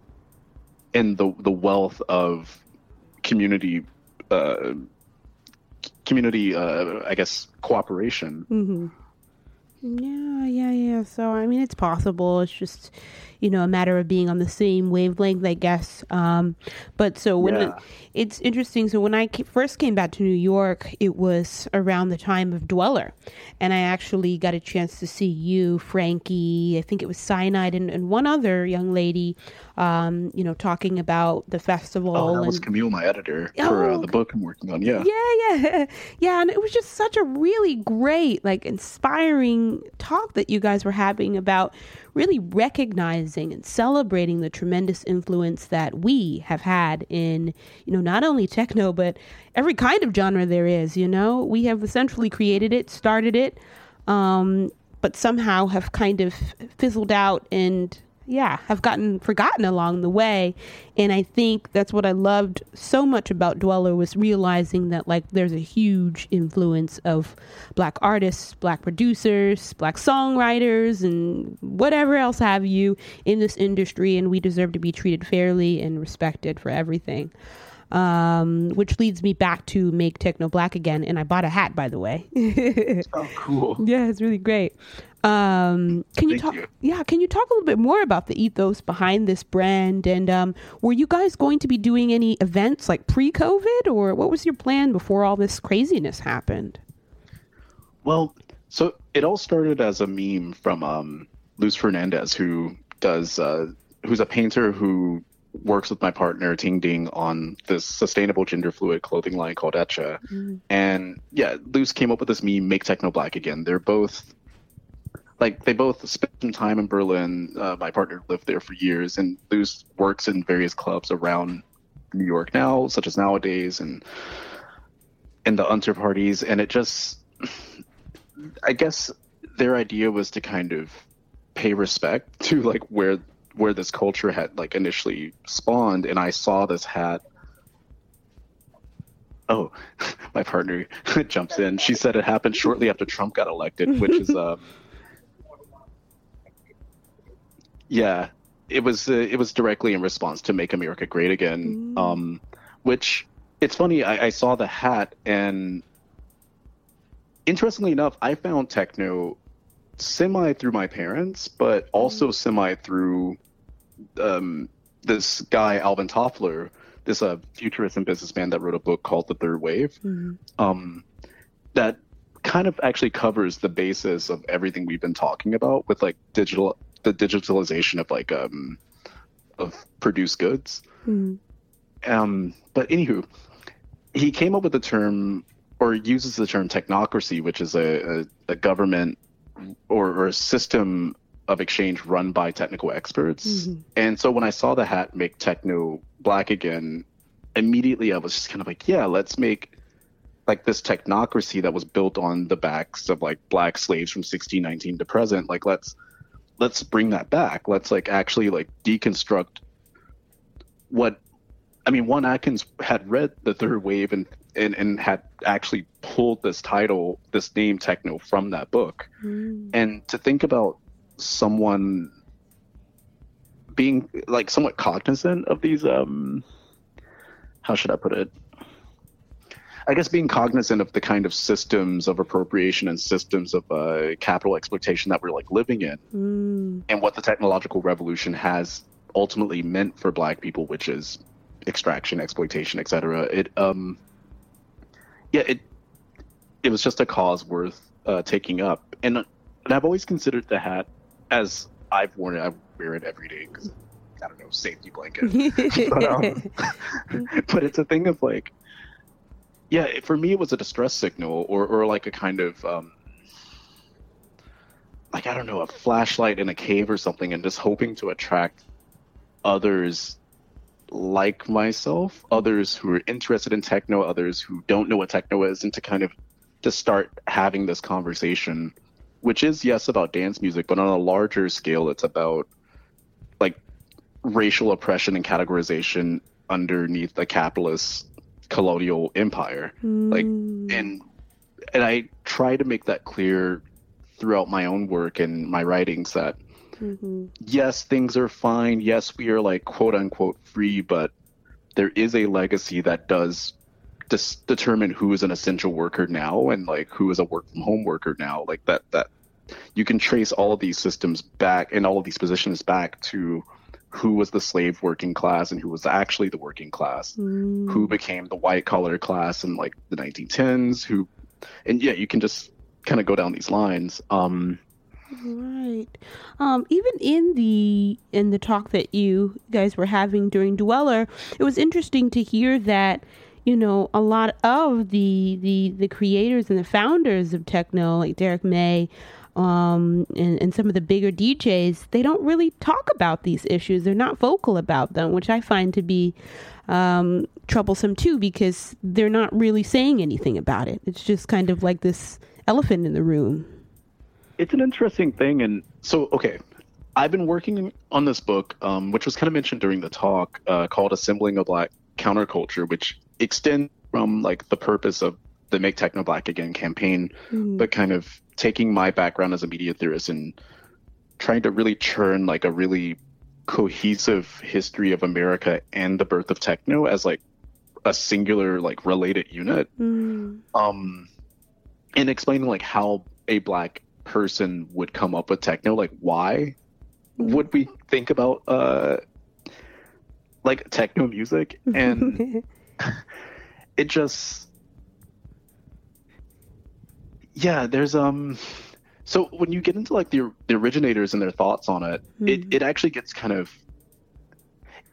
in the the wealth of community uh community uh i guess cooperation Mm-hmm. Yeah, yeah, yeah. So I mean, it's possible. It's just, you know, a matter of being on the same wavelength, I guess. Um, but so when Yeah. it's interesting. So when I ca- first came back to New York, it was around the time of Dweller, and I actually got a chance to see you, Frankie. I think it was Cyanide and, and one other young lady. Um, you know, talking about the festival. oh that and, was camille my editor for Oh, uh, the book i'm working on yeah yeah, yeah, yeah, and it was just such a really great, like, inspiring talk that you guys were having about really recognizing and celebrating the tremendous influence that we have had in, you know, not only techno, but every kind of genre there is, you know. We have essentially created it, started it, um, but somehow have kind of fizzled out and yeah, have gotten forgotten along the way. And I think that's what I loved so much about Dweller was realizing that like there's a huge influence of black artists, black producers, black songwriters, and whatever else have you in this industry, and we deserve to be treated fairly and respected for everything. Um, which leads me back to make techno black again, and I bought a hat by the way. oh, cool! Yeah, it's really great. Um, can you talk? You. Yeah, can you talk a little bit more about the ethos behind this brand? And um, were you guys going to be doing any events like pre-COVID, or what was your plan before all this craziness happened? Well, so it all started as a meme from um, Luz Fernandez, who does, uh, who's a painter who works with my partner Ting Ding on this sustainable gender fluid clothing line called Etcha. Mm. And yeah, Luz came up with this meme, Make Techno Black Again. They're both like they both spent some time in Berlin. Uh, my partner lived there for years, and Luz works in various clubs around New York now, such as nowadays and and the Unter parties. And it just, I guess, their idea was to kind of pay respect to like where where this culture had like initially spawned. And I saw this hat. Oh, my partner jumps in. She said it happened shortly after Trump got elected, which is um, Yeah, it was uh, it was directly in response to "Make America Great Again," mm. um, which it's funny. I, I saw the hat, and interestingly enough, I found techno semi through my parents, but also mm. semi through um, this guy Alvin Toffler, this uh, futurist and businessman that wrote a book called The Third Wave. Mm. Um, that kind of actually covers the basis of everything we've been talking about with like digital the digitalization of like um of produced goods. Mm. Um, but anywho, he came up with the term or uses the term technocracy, which is a, a, a government or, or, a system of exchange run by technical experts. Mm-hmm. And so when I saw the hat make techno black again, immediately I was just kind of like, yeah, let's make like this technocracy that was built on the backs of like black slaves from 1619 to present. Like let's let's bring that back. Let's like actually like deconstruct what I mean, Juan Atkins had read the third wave and, and, and had actually pulled this title, this name techno from that book. Mm. And to think about someone being like somewhat cognizant of these um how should I put it? I guess being cognizant of the kind of systems of appropriation and systems of uh, capital exploitation that we're like living in, mm. and what the technological revolution has ultimately meant for Black people, which is extraction, exploitation, etc. It um, yeah, it it was just a cause worth uh, taking up, and and I've always considered the hat as I've worn it. I wear it every day because I don't know safety blanket, but, um, but it's a thing of like yeah, for me, it was a distress signal or, or like a kind of, um, like, I don't know, a flashlight in a cave or something, and just hoping to attract others like myself, others who are interested in techno, others who don't know what techno is, and to kind of to start having this conversation, which is, yes, about dance music, but on a larger scale, it's about like racial oppression and categorization underneath the capitalist colonial empire. Mm. Like and and I try to make that clear throughout my own work and my writings that mm-hmm. yes, things are fine. Yes, we are like quote unquote free, but there is a legacy that does dis- determine who is an essential worker now and like who is a work from home worker now. Like that that you can trace all of these systems back and all of these positions back to who was the slave working class and who was actually the working class, mm. who became the white collar class in like the 1910s, who, and yeah, you can just kind of go down these lines. Um, right. Um, even in the in the talk that you guys were having during Dweller, it was interesting to hear that you know a lot of the the the creators and the founders of techno, like Derrick May um, and, and some of the bigger DJs, they don't really talk about these issues. They're not vocal about them, which I find to be um, troublesome too, because they're not really saying anything about it. It's just kind of like this elephant in the room. It's an interesting thing. And so, okay, I've been working on this book, um, which was kind of mentioned during the talk, uh, called Assembling a Black Counterculture, which extends from like the purpose of the Make Techno Black Again campaign, mm. but kind of taking my background as a media theorist and trying to really churn like a really cohesive history of America and the birth of techno as like a singular like related unit. Mm. Um and explaining like how a black person would come up with techno, like why mm. would we think about uh like techno music and it just yeah there's um so when you get into like the the originators and their thoughts on it mm-hmm. it, it actually gets kind of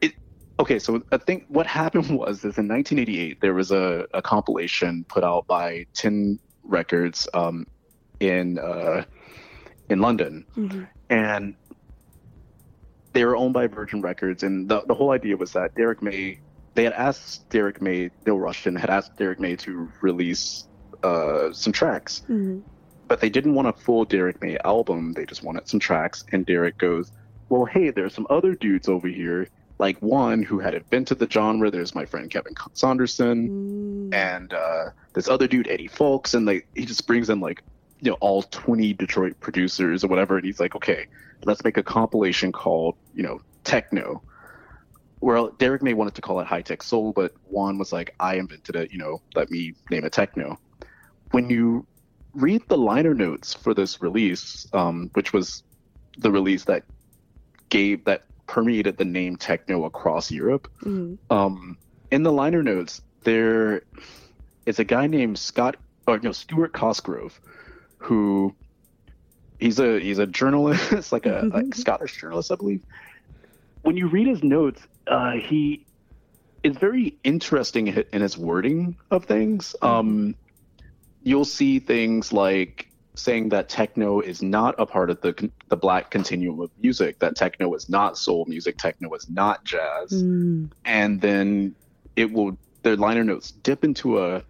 it okay so i think what happened was is in 1988 there was a, a compilation put out by 10 records um, in uh, in london mm-hmm. and they were owned by virgin records and the, the whole idea was that Derrick may they had asked Derrick may neil rushton had asked Derrick may to release uh, some tracks. Mm-hmm. But they didn't want a full Derrick May album. They just wanted some tracks. And Derrick goes, Well, hey, there's some other dudes over here. Like one who had invented the genre. There's my friend Kevin Saunderson. Mm. And uh, this other dude, Eddie Fowlkes. And like he just brings in like, you know, all 20 Detroit producers or whatever. And he's like, Okay, let's make a compilation called, you know, Techno well, Derrick May wanted to call it high tech soul, but Juan was like, I invented it, you know, let me name it techno when you read the liner notes for this release, um, which was the release that gave that permeated the name techno across Europe, mm-hmm. um, in the liner notes there is a guy named Scott or no Stuart Cosgrove, who he's a he's a journalist, like a, a mm-hmm. Scottish journalist, I believe. When you read his notes, uh, he is very interesting in his wording of things. Mm-hmm. Um, you'll see things like saying that techno is not a part of the the black continuum of music that techno is not soul music techno is not jazz mm. and then it will their liner notes dip into a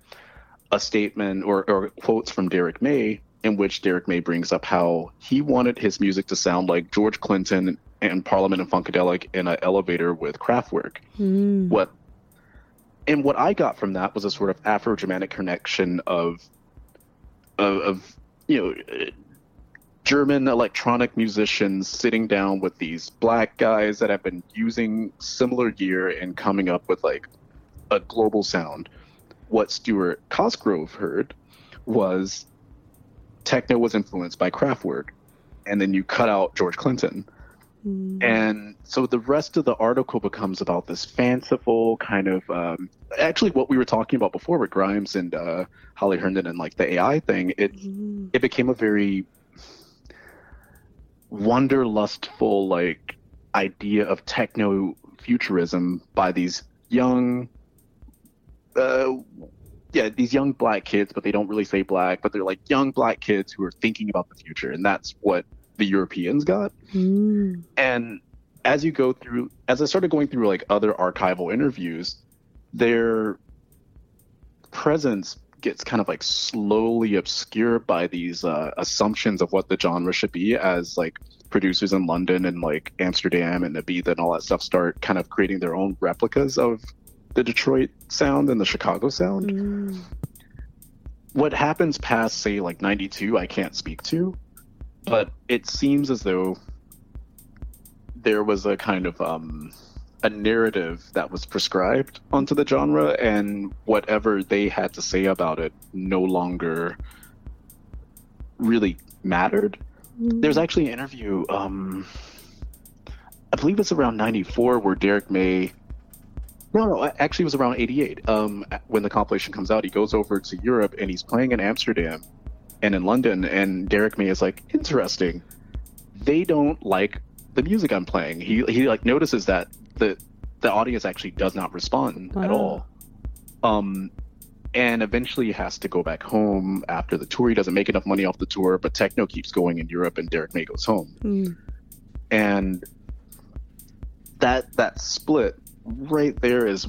a statement or, or quotes from Derrick May in which Derrick May brings up how he wanted his music to sound like George Clinton and Parliament and Funkadelic in an elevator with Kraftwerk. Mm. What and what I got from that was a sort of Afro-Germanic connection of of, of you know uh, German electronic musicians sitting down with these black guys that have been using similar gear and coming up with like a global sound. What Stuart Cosgrove heard was techno was influenced by Kraftwerk, and then you cut out George Clinton. Mm. And so the rest of the article becomes about this fanciful kind of um, actually what we were talking about before with Grimes and uh, Holly Herndon and like the AI thing. It mm. it became a very wanderlustful like idea of techno futurism by these young uh, yeah, these young black kids, but they don't really say black, but they're like young black kids who are thinking about the future, and that's what the Europeans got. Mm. And as you go through, as I started going through like other archival interviews, their presence gets kind of like slowly obscured by these uh, assumptions of what the genre should be as like producers in London and like Amsterdam and Ibiza and all that stuff start kind of creating their own replicas of the Detroit sound and the Chicago sound. Mm. What happens past say like 92 I can't speak to, but it seems as though there was a kind of um, a narrative that was prescribed onto the genre, and whatever they had to say about it no longer really mattered. Mm-hmm. There's actually an interview, um, I believe it's around '94, where Derrick May. No, no, actually, it was around '88. Um, when the compilation comes out, he goes over to Europe and he's playing in Amsterdam, and in London, and Derrick May is like, interesting. They don't like the music I'm playing. He he like notices that the the audience actually does not respond wow. at all. Um, and eventually has to go back home after the tour. He doesn't make enough money off the tour, but techno keeps going in Europe, and Derrick May goes home. Mm. And that that split right there is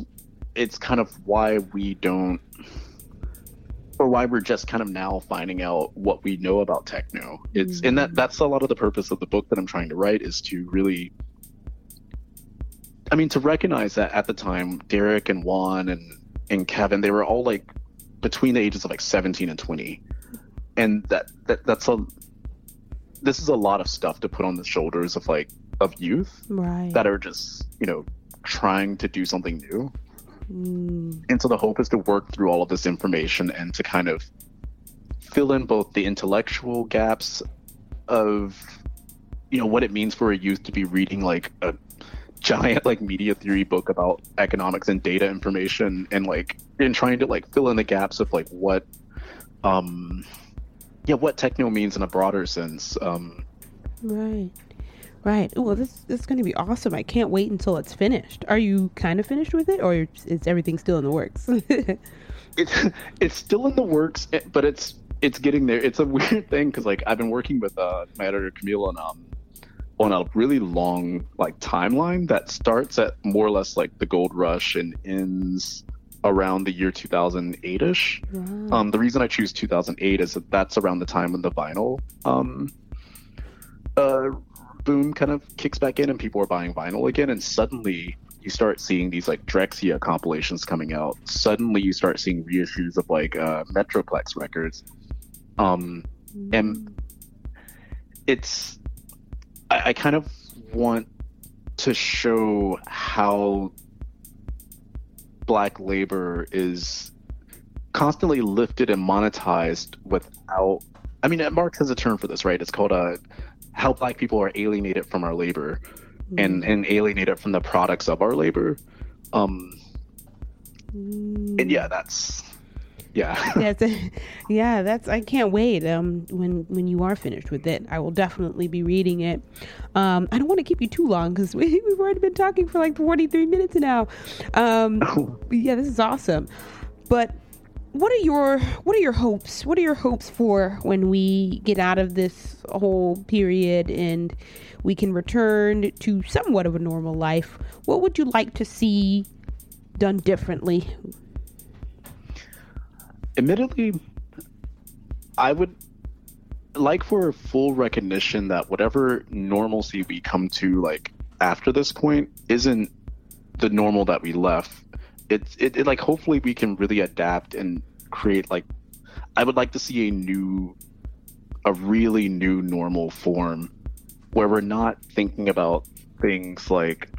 it's kind of why we don't or why we're just kind of now finding out what we know about techno. It's and that mm-hmm. that's a lot of the purpose of the book that I'm trying to write is to really I mean to recognize that at the time Derrick and Juan and and Kevin they were all like between the ages of like 17 and 20. And that, that that's a this is a lot of stuff to put on the shoulders of like of youth Right. that are just, you know, trying to do something new. Mm. And so the hope is to work through all of this information and to kind of fill in both the intellectual gaps of, you know, what it means for a youth to be reading like a giant like media theory book about economics and data information and like and trying to like fill in the gaps of like what um yeah what techno means in a broader sense um Right. Right. Well, this, this is going to be awesome. I can't wait until it's finished. Are you kind of finished with it, or is everything still in the works? it's it's still in the works, eh, but it's it's getting there. It's a weird thing because like I've been working with uh, my editor Camille on um on a really long like timeline that starts at more or less like the gold rush and ends around the year 2008 ish. Wow. Um, the reason I choose 2008 is that that's around the time when the vinyl um, uh, boom kind of kicks back in and people are buying vinyl again. And suddenly you start seeing these like Drexciya compilations coming out. Suddenly you start seeing reissues of like uh, Metroplex records. Um, and it's, I, I kind of want to show how black labor is constantly lifted and monetized without i mean marx has a term for this right it's called uh, how black people are alienated from our labor and and alienated from the products of our labor. Um and yeah that's yeah. That's yeah that's i can't wait um when when you are finished with it. I will definitely be reading it. Um i don't want to keep you too long because we, we've already been talking for like 43 minutes now. Um yeah this is awesome. But what are your what are your hopes? What are your hopes for when we get out of this whole period and we can return to somewhat of a normal life? What would you like to see done differently? Admittedly i would like for a full recognition that whatever normalcy we come to like after this point isn't the normal that we left. It's it, it like hopefully we can really adapt and create like i would like to see a new a really new normal form where we're not thinking about things like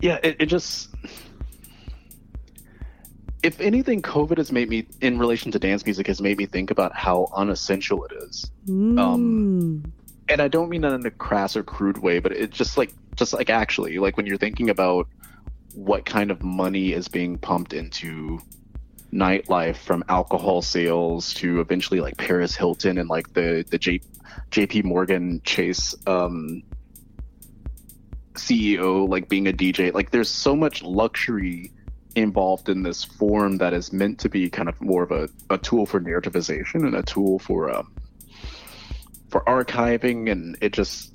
yeah it, it just if anything covid has made me in relation to dance music has made me think about how unessential it is Mm. and I don't mean that in a crass or crude way, but it's just like just like actually like when you're thinking about what kind of money is being pumped into nightlife from alcohol sales to eventually like Paris Hilton and like the the J, JP Morgan Chase um CEO like being a DJ like there's so much luxury involved in this form that is meant to be kind of more of a, a tool for narrativization and a tool for um for archiving. And it just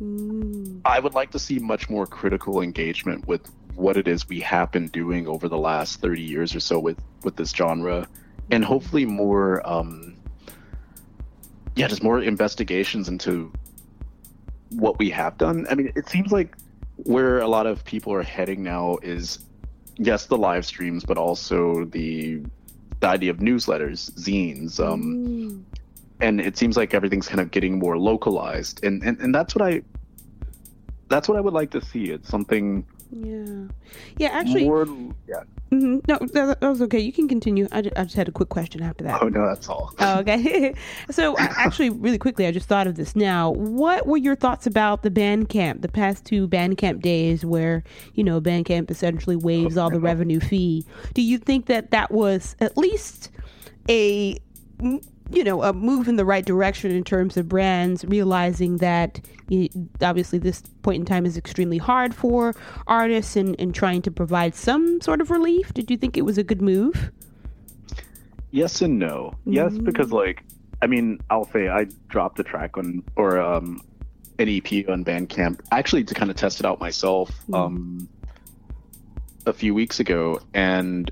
Mm. I would like to see much more critical engagement with what it is we have been doing over the last 30 years or so with with this genre and hopefully more um yeah just more investigations into what we have done i mean it seems like where a lot of people are heading now is yes the live streams but also the the idea of newsletters zines um Mm. And it seems like everything's kind of getting more localized and and, and that's what i that's what i would like to see it's something Yeah. Yeah, actually, more yeah mhm, no, that, that was okay. You can continue. I just, I just had a quick question after that. oh no that's all Oh, okay. so, actually, really quickly, I just thought of this now. What were your thoughts about the Bandcamp the past two Bandcamp days where, you know, Bandcamp essentially waives all the revenue fee? Do you think that that was at least a you know, a move in the right direction in terms of brands realizing that you, obviously this point in time is extremely hard for artists and, and trying to provide some sort of relief? Did you think it was a good move? Yes and no. Yes, Mm-hmm. because like I mean, I'll say I dropped a track on or um an EP on Bandcamp actually to kind of test it out myself Mm. um a few weeks ago and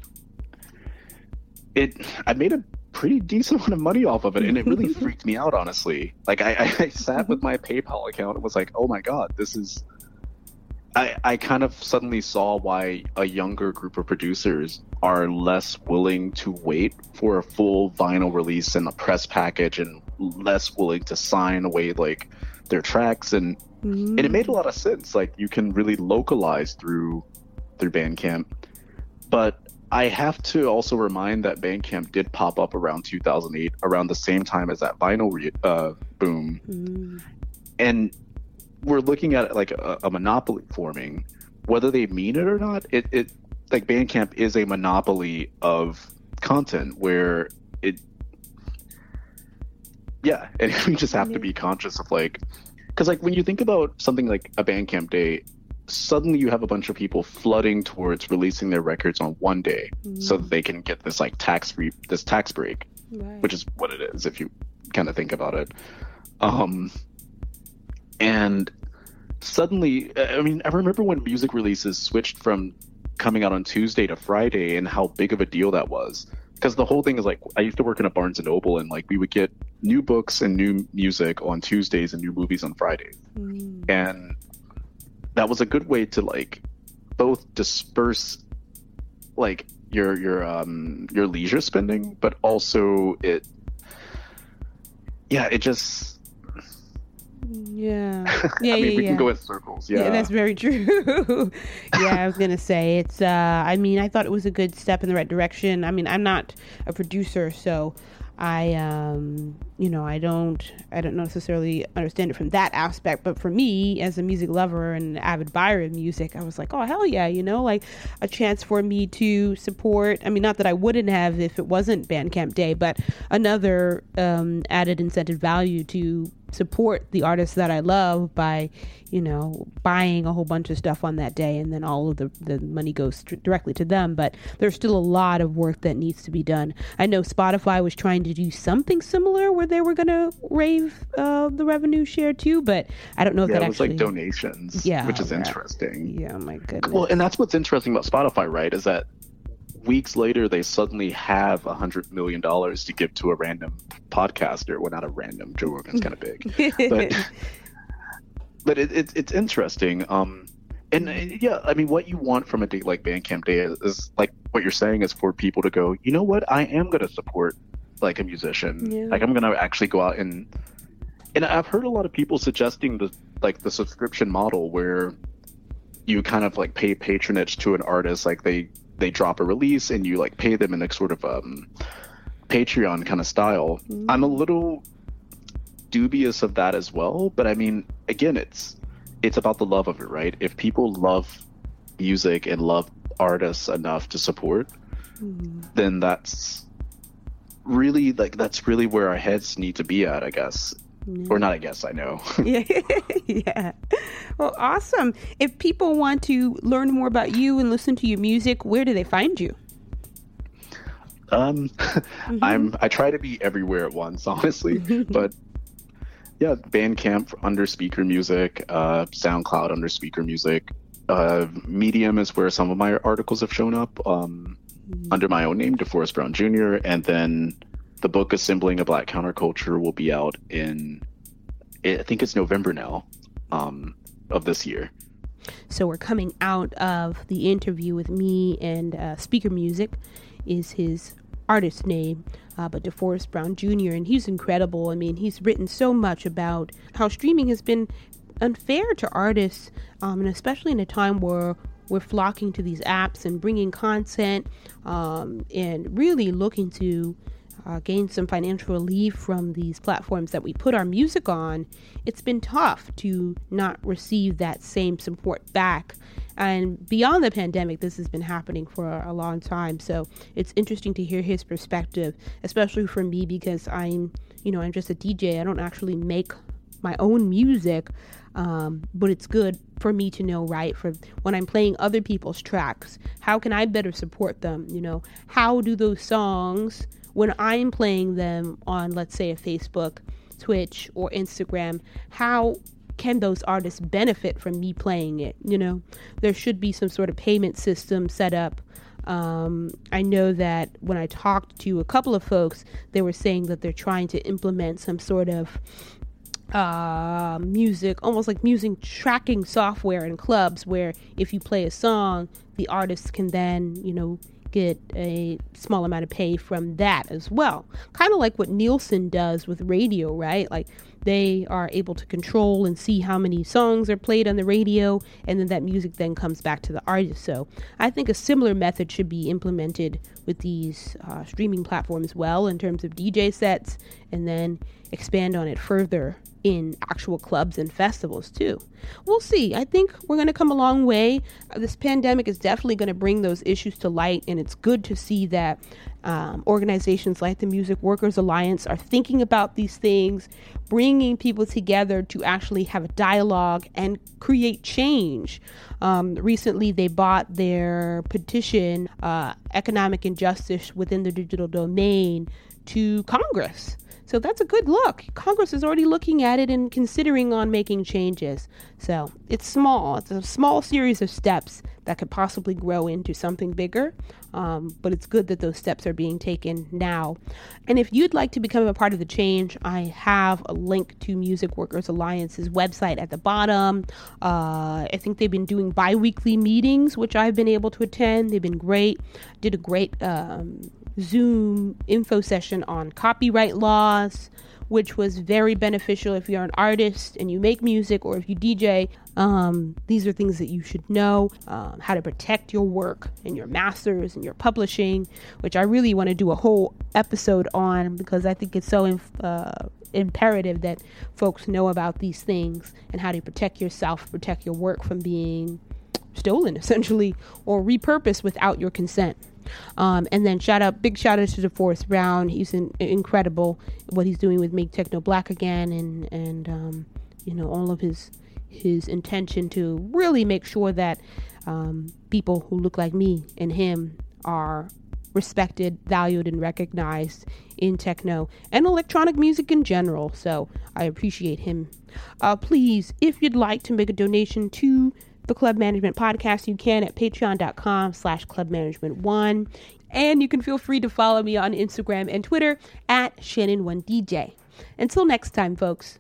it I made a pretty decent amount of money off of it and it really freaked me out honestly. Like I, I, sat with my mm-hmm. PayPal account and was like, oh my god, this is I, I kind of suddenly saw why a younger group of producers are less willing to wait for a full vinyl release and a press package and less willing to sign away like their tracks. And and it made a mm. lot of sense. Like you can really localize through through bandcamp. But i have to also remind that bandcamp did pop up around 2008 around the same time as that vinyl re- uh, boom. Mm. and we're looking at it like a, a monopoly forming. Whether they mean it or not it, it like bandcamp is a monopoly of content where it yeah and we just have to be conscious of like because like when you think about something like a bandcamp day suddenly you have a bunch of people flooding towards releasing their records on one day so that they can get this like tax free this tax break Right. which is what it is if you kind of think about it. Um, and suddenly, I mean, I remember when music releases switched from coming out on Tuesday to Friday and how big of a deal that was. Because the whole thing is like, I used to work in a Barnes and Noble, and like we would get new books and new music on Tuesdays and new movies on Fridays, Mm. and that was a good way to like both disperse like your your um your leisure spending but also it yeah it just Yeah. Yeah, i mean yeah, we yeah. can go in circles yeah, Yeah, that's very true. yeah, I was gonna say it's. uh I mean, I thought it was a good step in the right direction. I mean, I'm not a producer, so I, um, you know, I don't, I don't necessarily understand it from that aspect. But for me, as a music lover and an avid buyer of music, I was like, oh hell yeah, you know, like a chance for me to support. I mean, not that I wouldn't have if it wasn't Bandcamp Day, but another um, added incentive value to support the artists that I love by, you know, buying a whole bunch of stuff on that day, and then all of the the money goes str- directly to them. But there's still a lot of work that needs to be done. I know Spotify was trying to do something similar where they were going to rave uh, the revenue share too, but I don't know if yeah that it was actually. like donations Yeah, which is right. interesting Yeah, my goodness. well and that's what's interesting about spotify right is that weeks later they suddenly have a hundred million dollars to give to a random podcaster. Well not a random joe rogan's kind of big but but it, it, it's interesting um and uh, yeah i mean what you want from a date like bandcamp day is, is like what you're saying is for people to go you know what? I am going to support like a musician. Yeah. like i'm going to actually go out and and i've heard a lot of people suggesting the like the subscription model where you kind of like pay patronage to an artist like they they drop a release and you like pay them in a sort of um patreon kind of style i'm a little dubious of that as well but i mean again it's it's about the love of it right? If people love music and love artists enough to support then that's really like that's really where our heads need to be at i guess or not i guess i know yeah. yeah. Well, awesome. If people want to learn more about you and listen to your music, where do they find you? Um, I'm I try to be everywhere at once, honestly. but yeah, Bandcamp under Speaker Music, uh, SoundCloud under Speaker Music. Uh, Medium is where some of my articles have shown up um, under my own name, DeForest Brown Jr. And then the book Assembling a Black Counterculture will be out in I think it's November now um, of this year. So we're coming out of the interview with me and uh, Speaker Music is his artist name, uh, but DeForest Brown Jr. and he's incredible. I mean, he's written so much about how streaming has been unfair to artists, um, and especially in a time where we're flocking to these apps and bringing content um, and really looking to uh, gain some financial relief from these platforms that we put our music on, it's been tough to not receive that same support back. And beyond the pandemic, this has been happening for a long time. So it's interesting to hear his perspective, especially for me because I'm, you know, I'm just a DJ. I don't actually make my own music. Um, but it's good for me to know, right? For when I'm playing other people's tracks, how can I better support them? You know, how do those songs when I'm playing them on, let's say, a Facebook, Twitch, or Instagram, how can those artists benefit from me playing it? You know, there should be some sort of payment system set up. Um, I know that when I talked to a couple of folks, they were saying that they're trying to implement some sort of uh, music, almost like music tracking software in clubs, where if you play a song, the artist can then, you know, get a small amount of pay from that as well. Kind of like what Nielsen does with radio, right? Like they are able to control and see how many songs are played on the radio, and then that music then comes back to the artist. So I think a similar method should be implemented with these uh, streaming platforms well in terms of DJ sets, and then expand on it further in actual clubs and festivals too. We'll see. I think we're going to come a long way. Uh, this pandemic is definitely going to bring those issues to light, and it's good to see that um, organizations like the Music Workers Alliance are thinking about these things, bringing people together to actually have a dialogue and create change. Um, recently, they bought their petition, uh, Economic Injustice Within the Digital Domain, to Congress. So that's a good look. Congress is already looking at it and considering on making changes. So it's small. It's a small series of steps that could possibly grow into something bigger. Um, but it's good that those steps are being taken now. And if you'd like to become a part of the change, I have a link to Music Workers Alliance's website at the bottom. Uh, I think they've been doing bi weekly meetings, which I've been able to attend. They've been great. Did a great um, Zoom info session on copyright laws, which was very beneficial if you're an artist and you make music or if you DJ. Um, these are things that you should know um, how to protect your work and your masters and your publishing, which I really want to do a whole episode on because I think it's so uh, imperative that folks know about these things and how to protect yourself, protect your work from being stolen essentially or repurposed without your consent. Um, and then shout out, big shout out to DeForest Brown. He's in, incredible what he's doing with Make Techno Black again, and and um, you know all of his his intention to really make sure that um, people who look like me and him are respected, valued, and recognized in techno and electronic music in general. So I appreciate him. Uh, please, if you'd like to make a donation to the Club Management Podcast, you can at patreon.com slash clubmanagement1. And you can feel free to follow me on Instagram and Twitter at Shannon1DJ. Until next time, folks.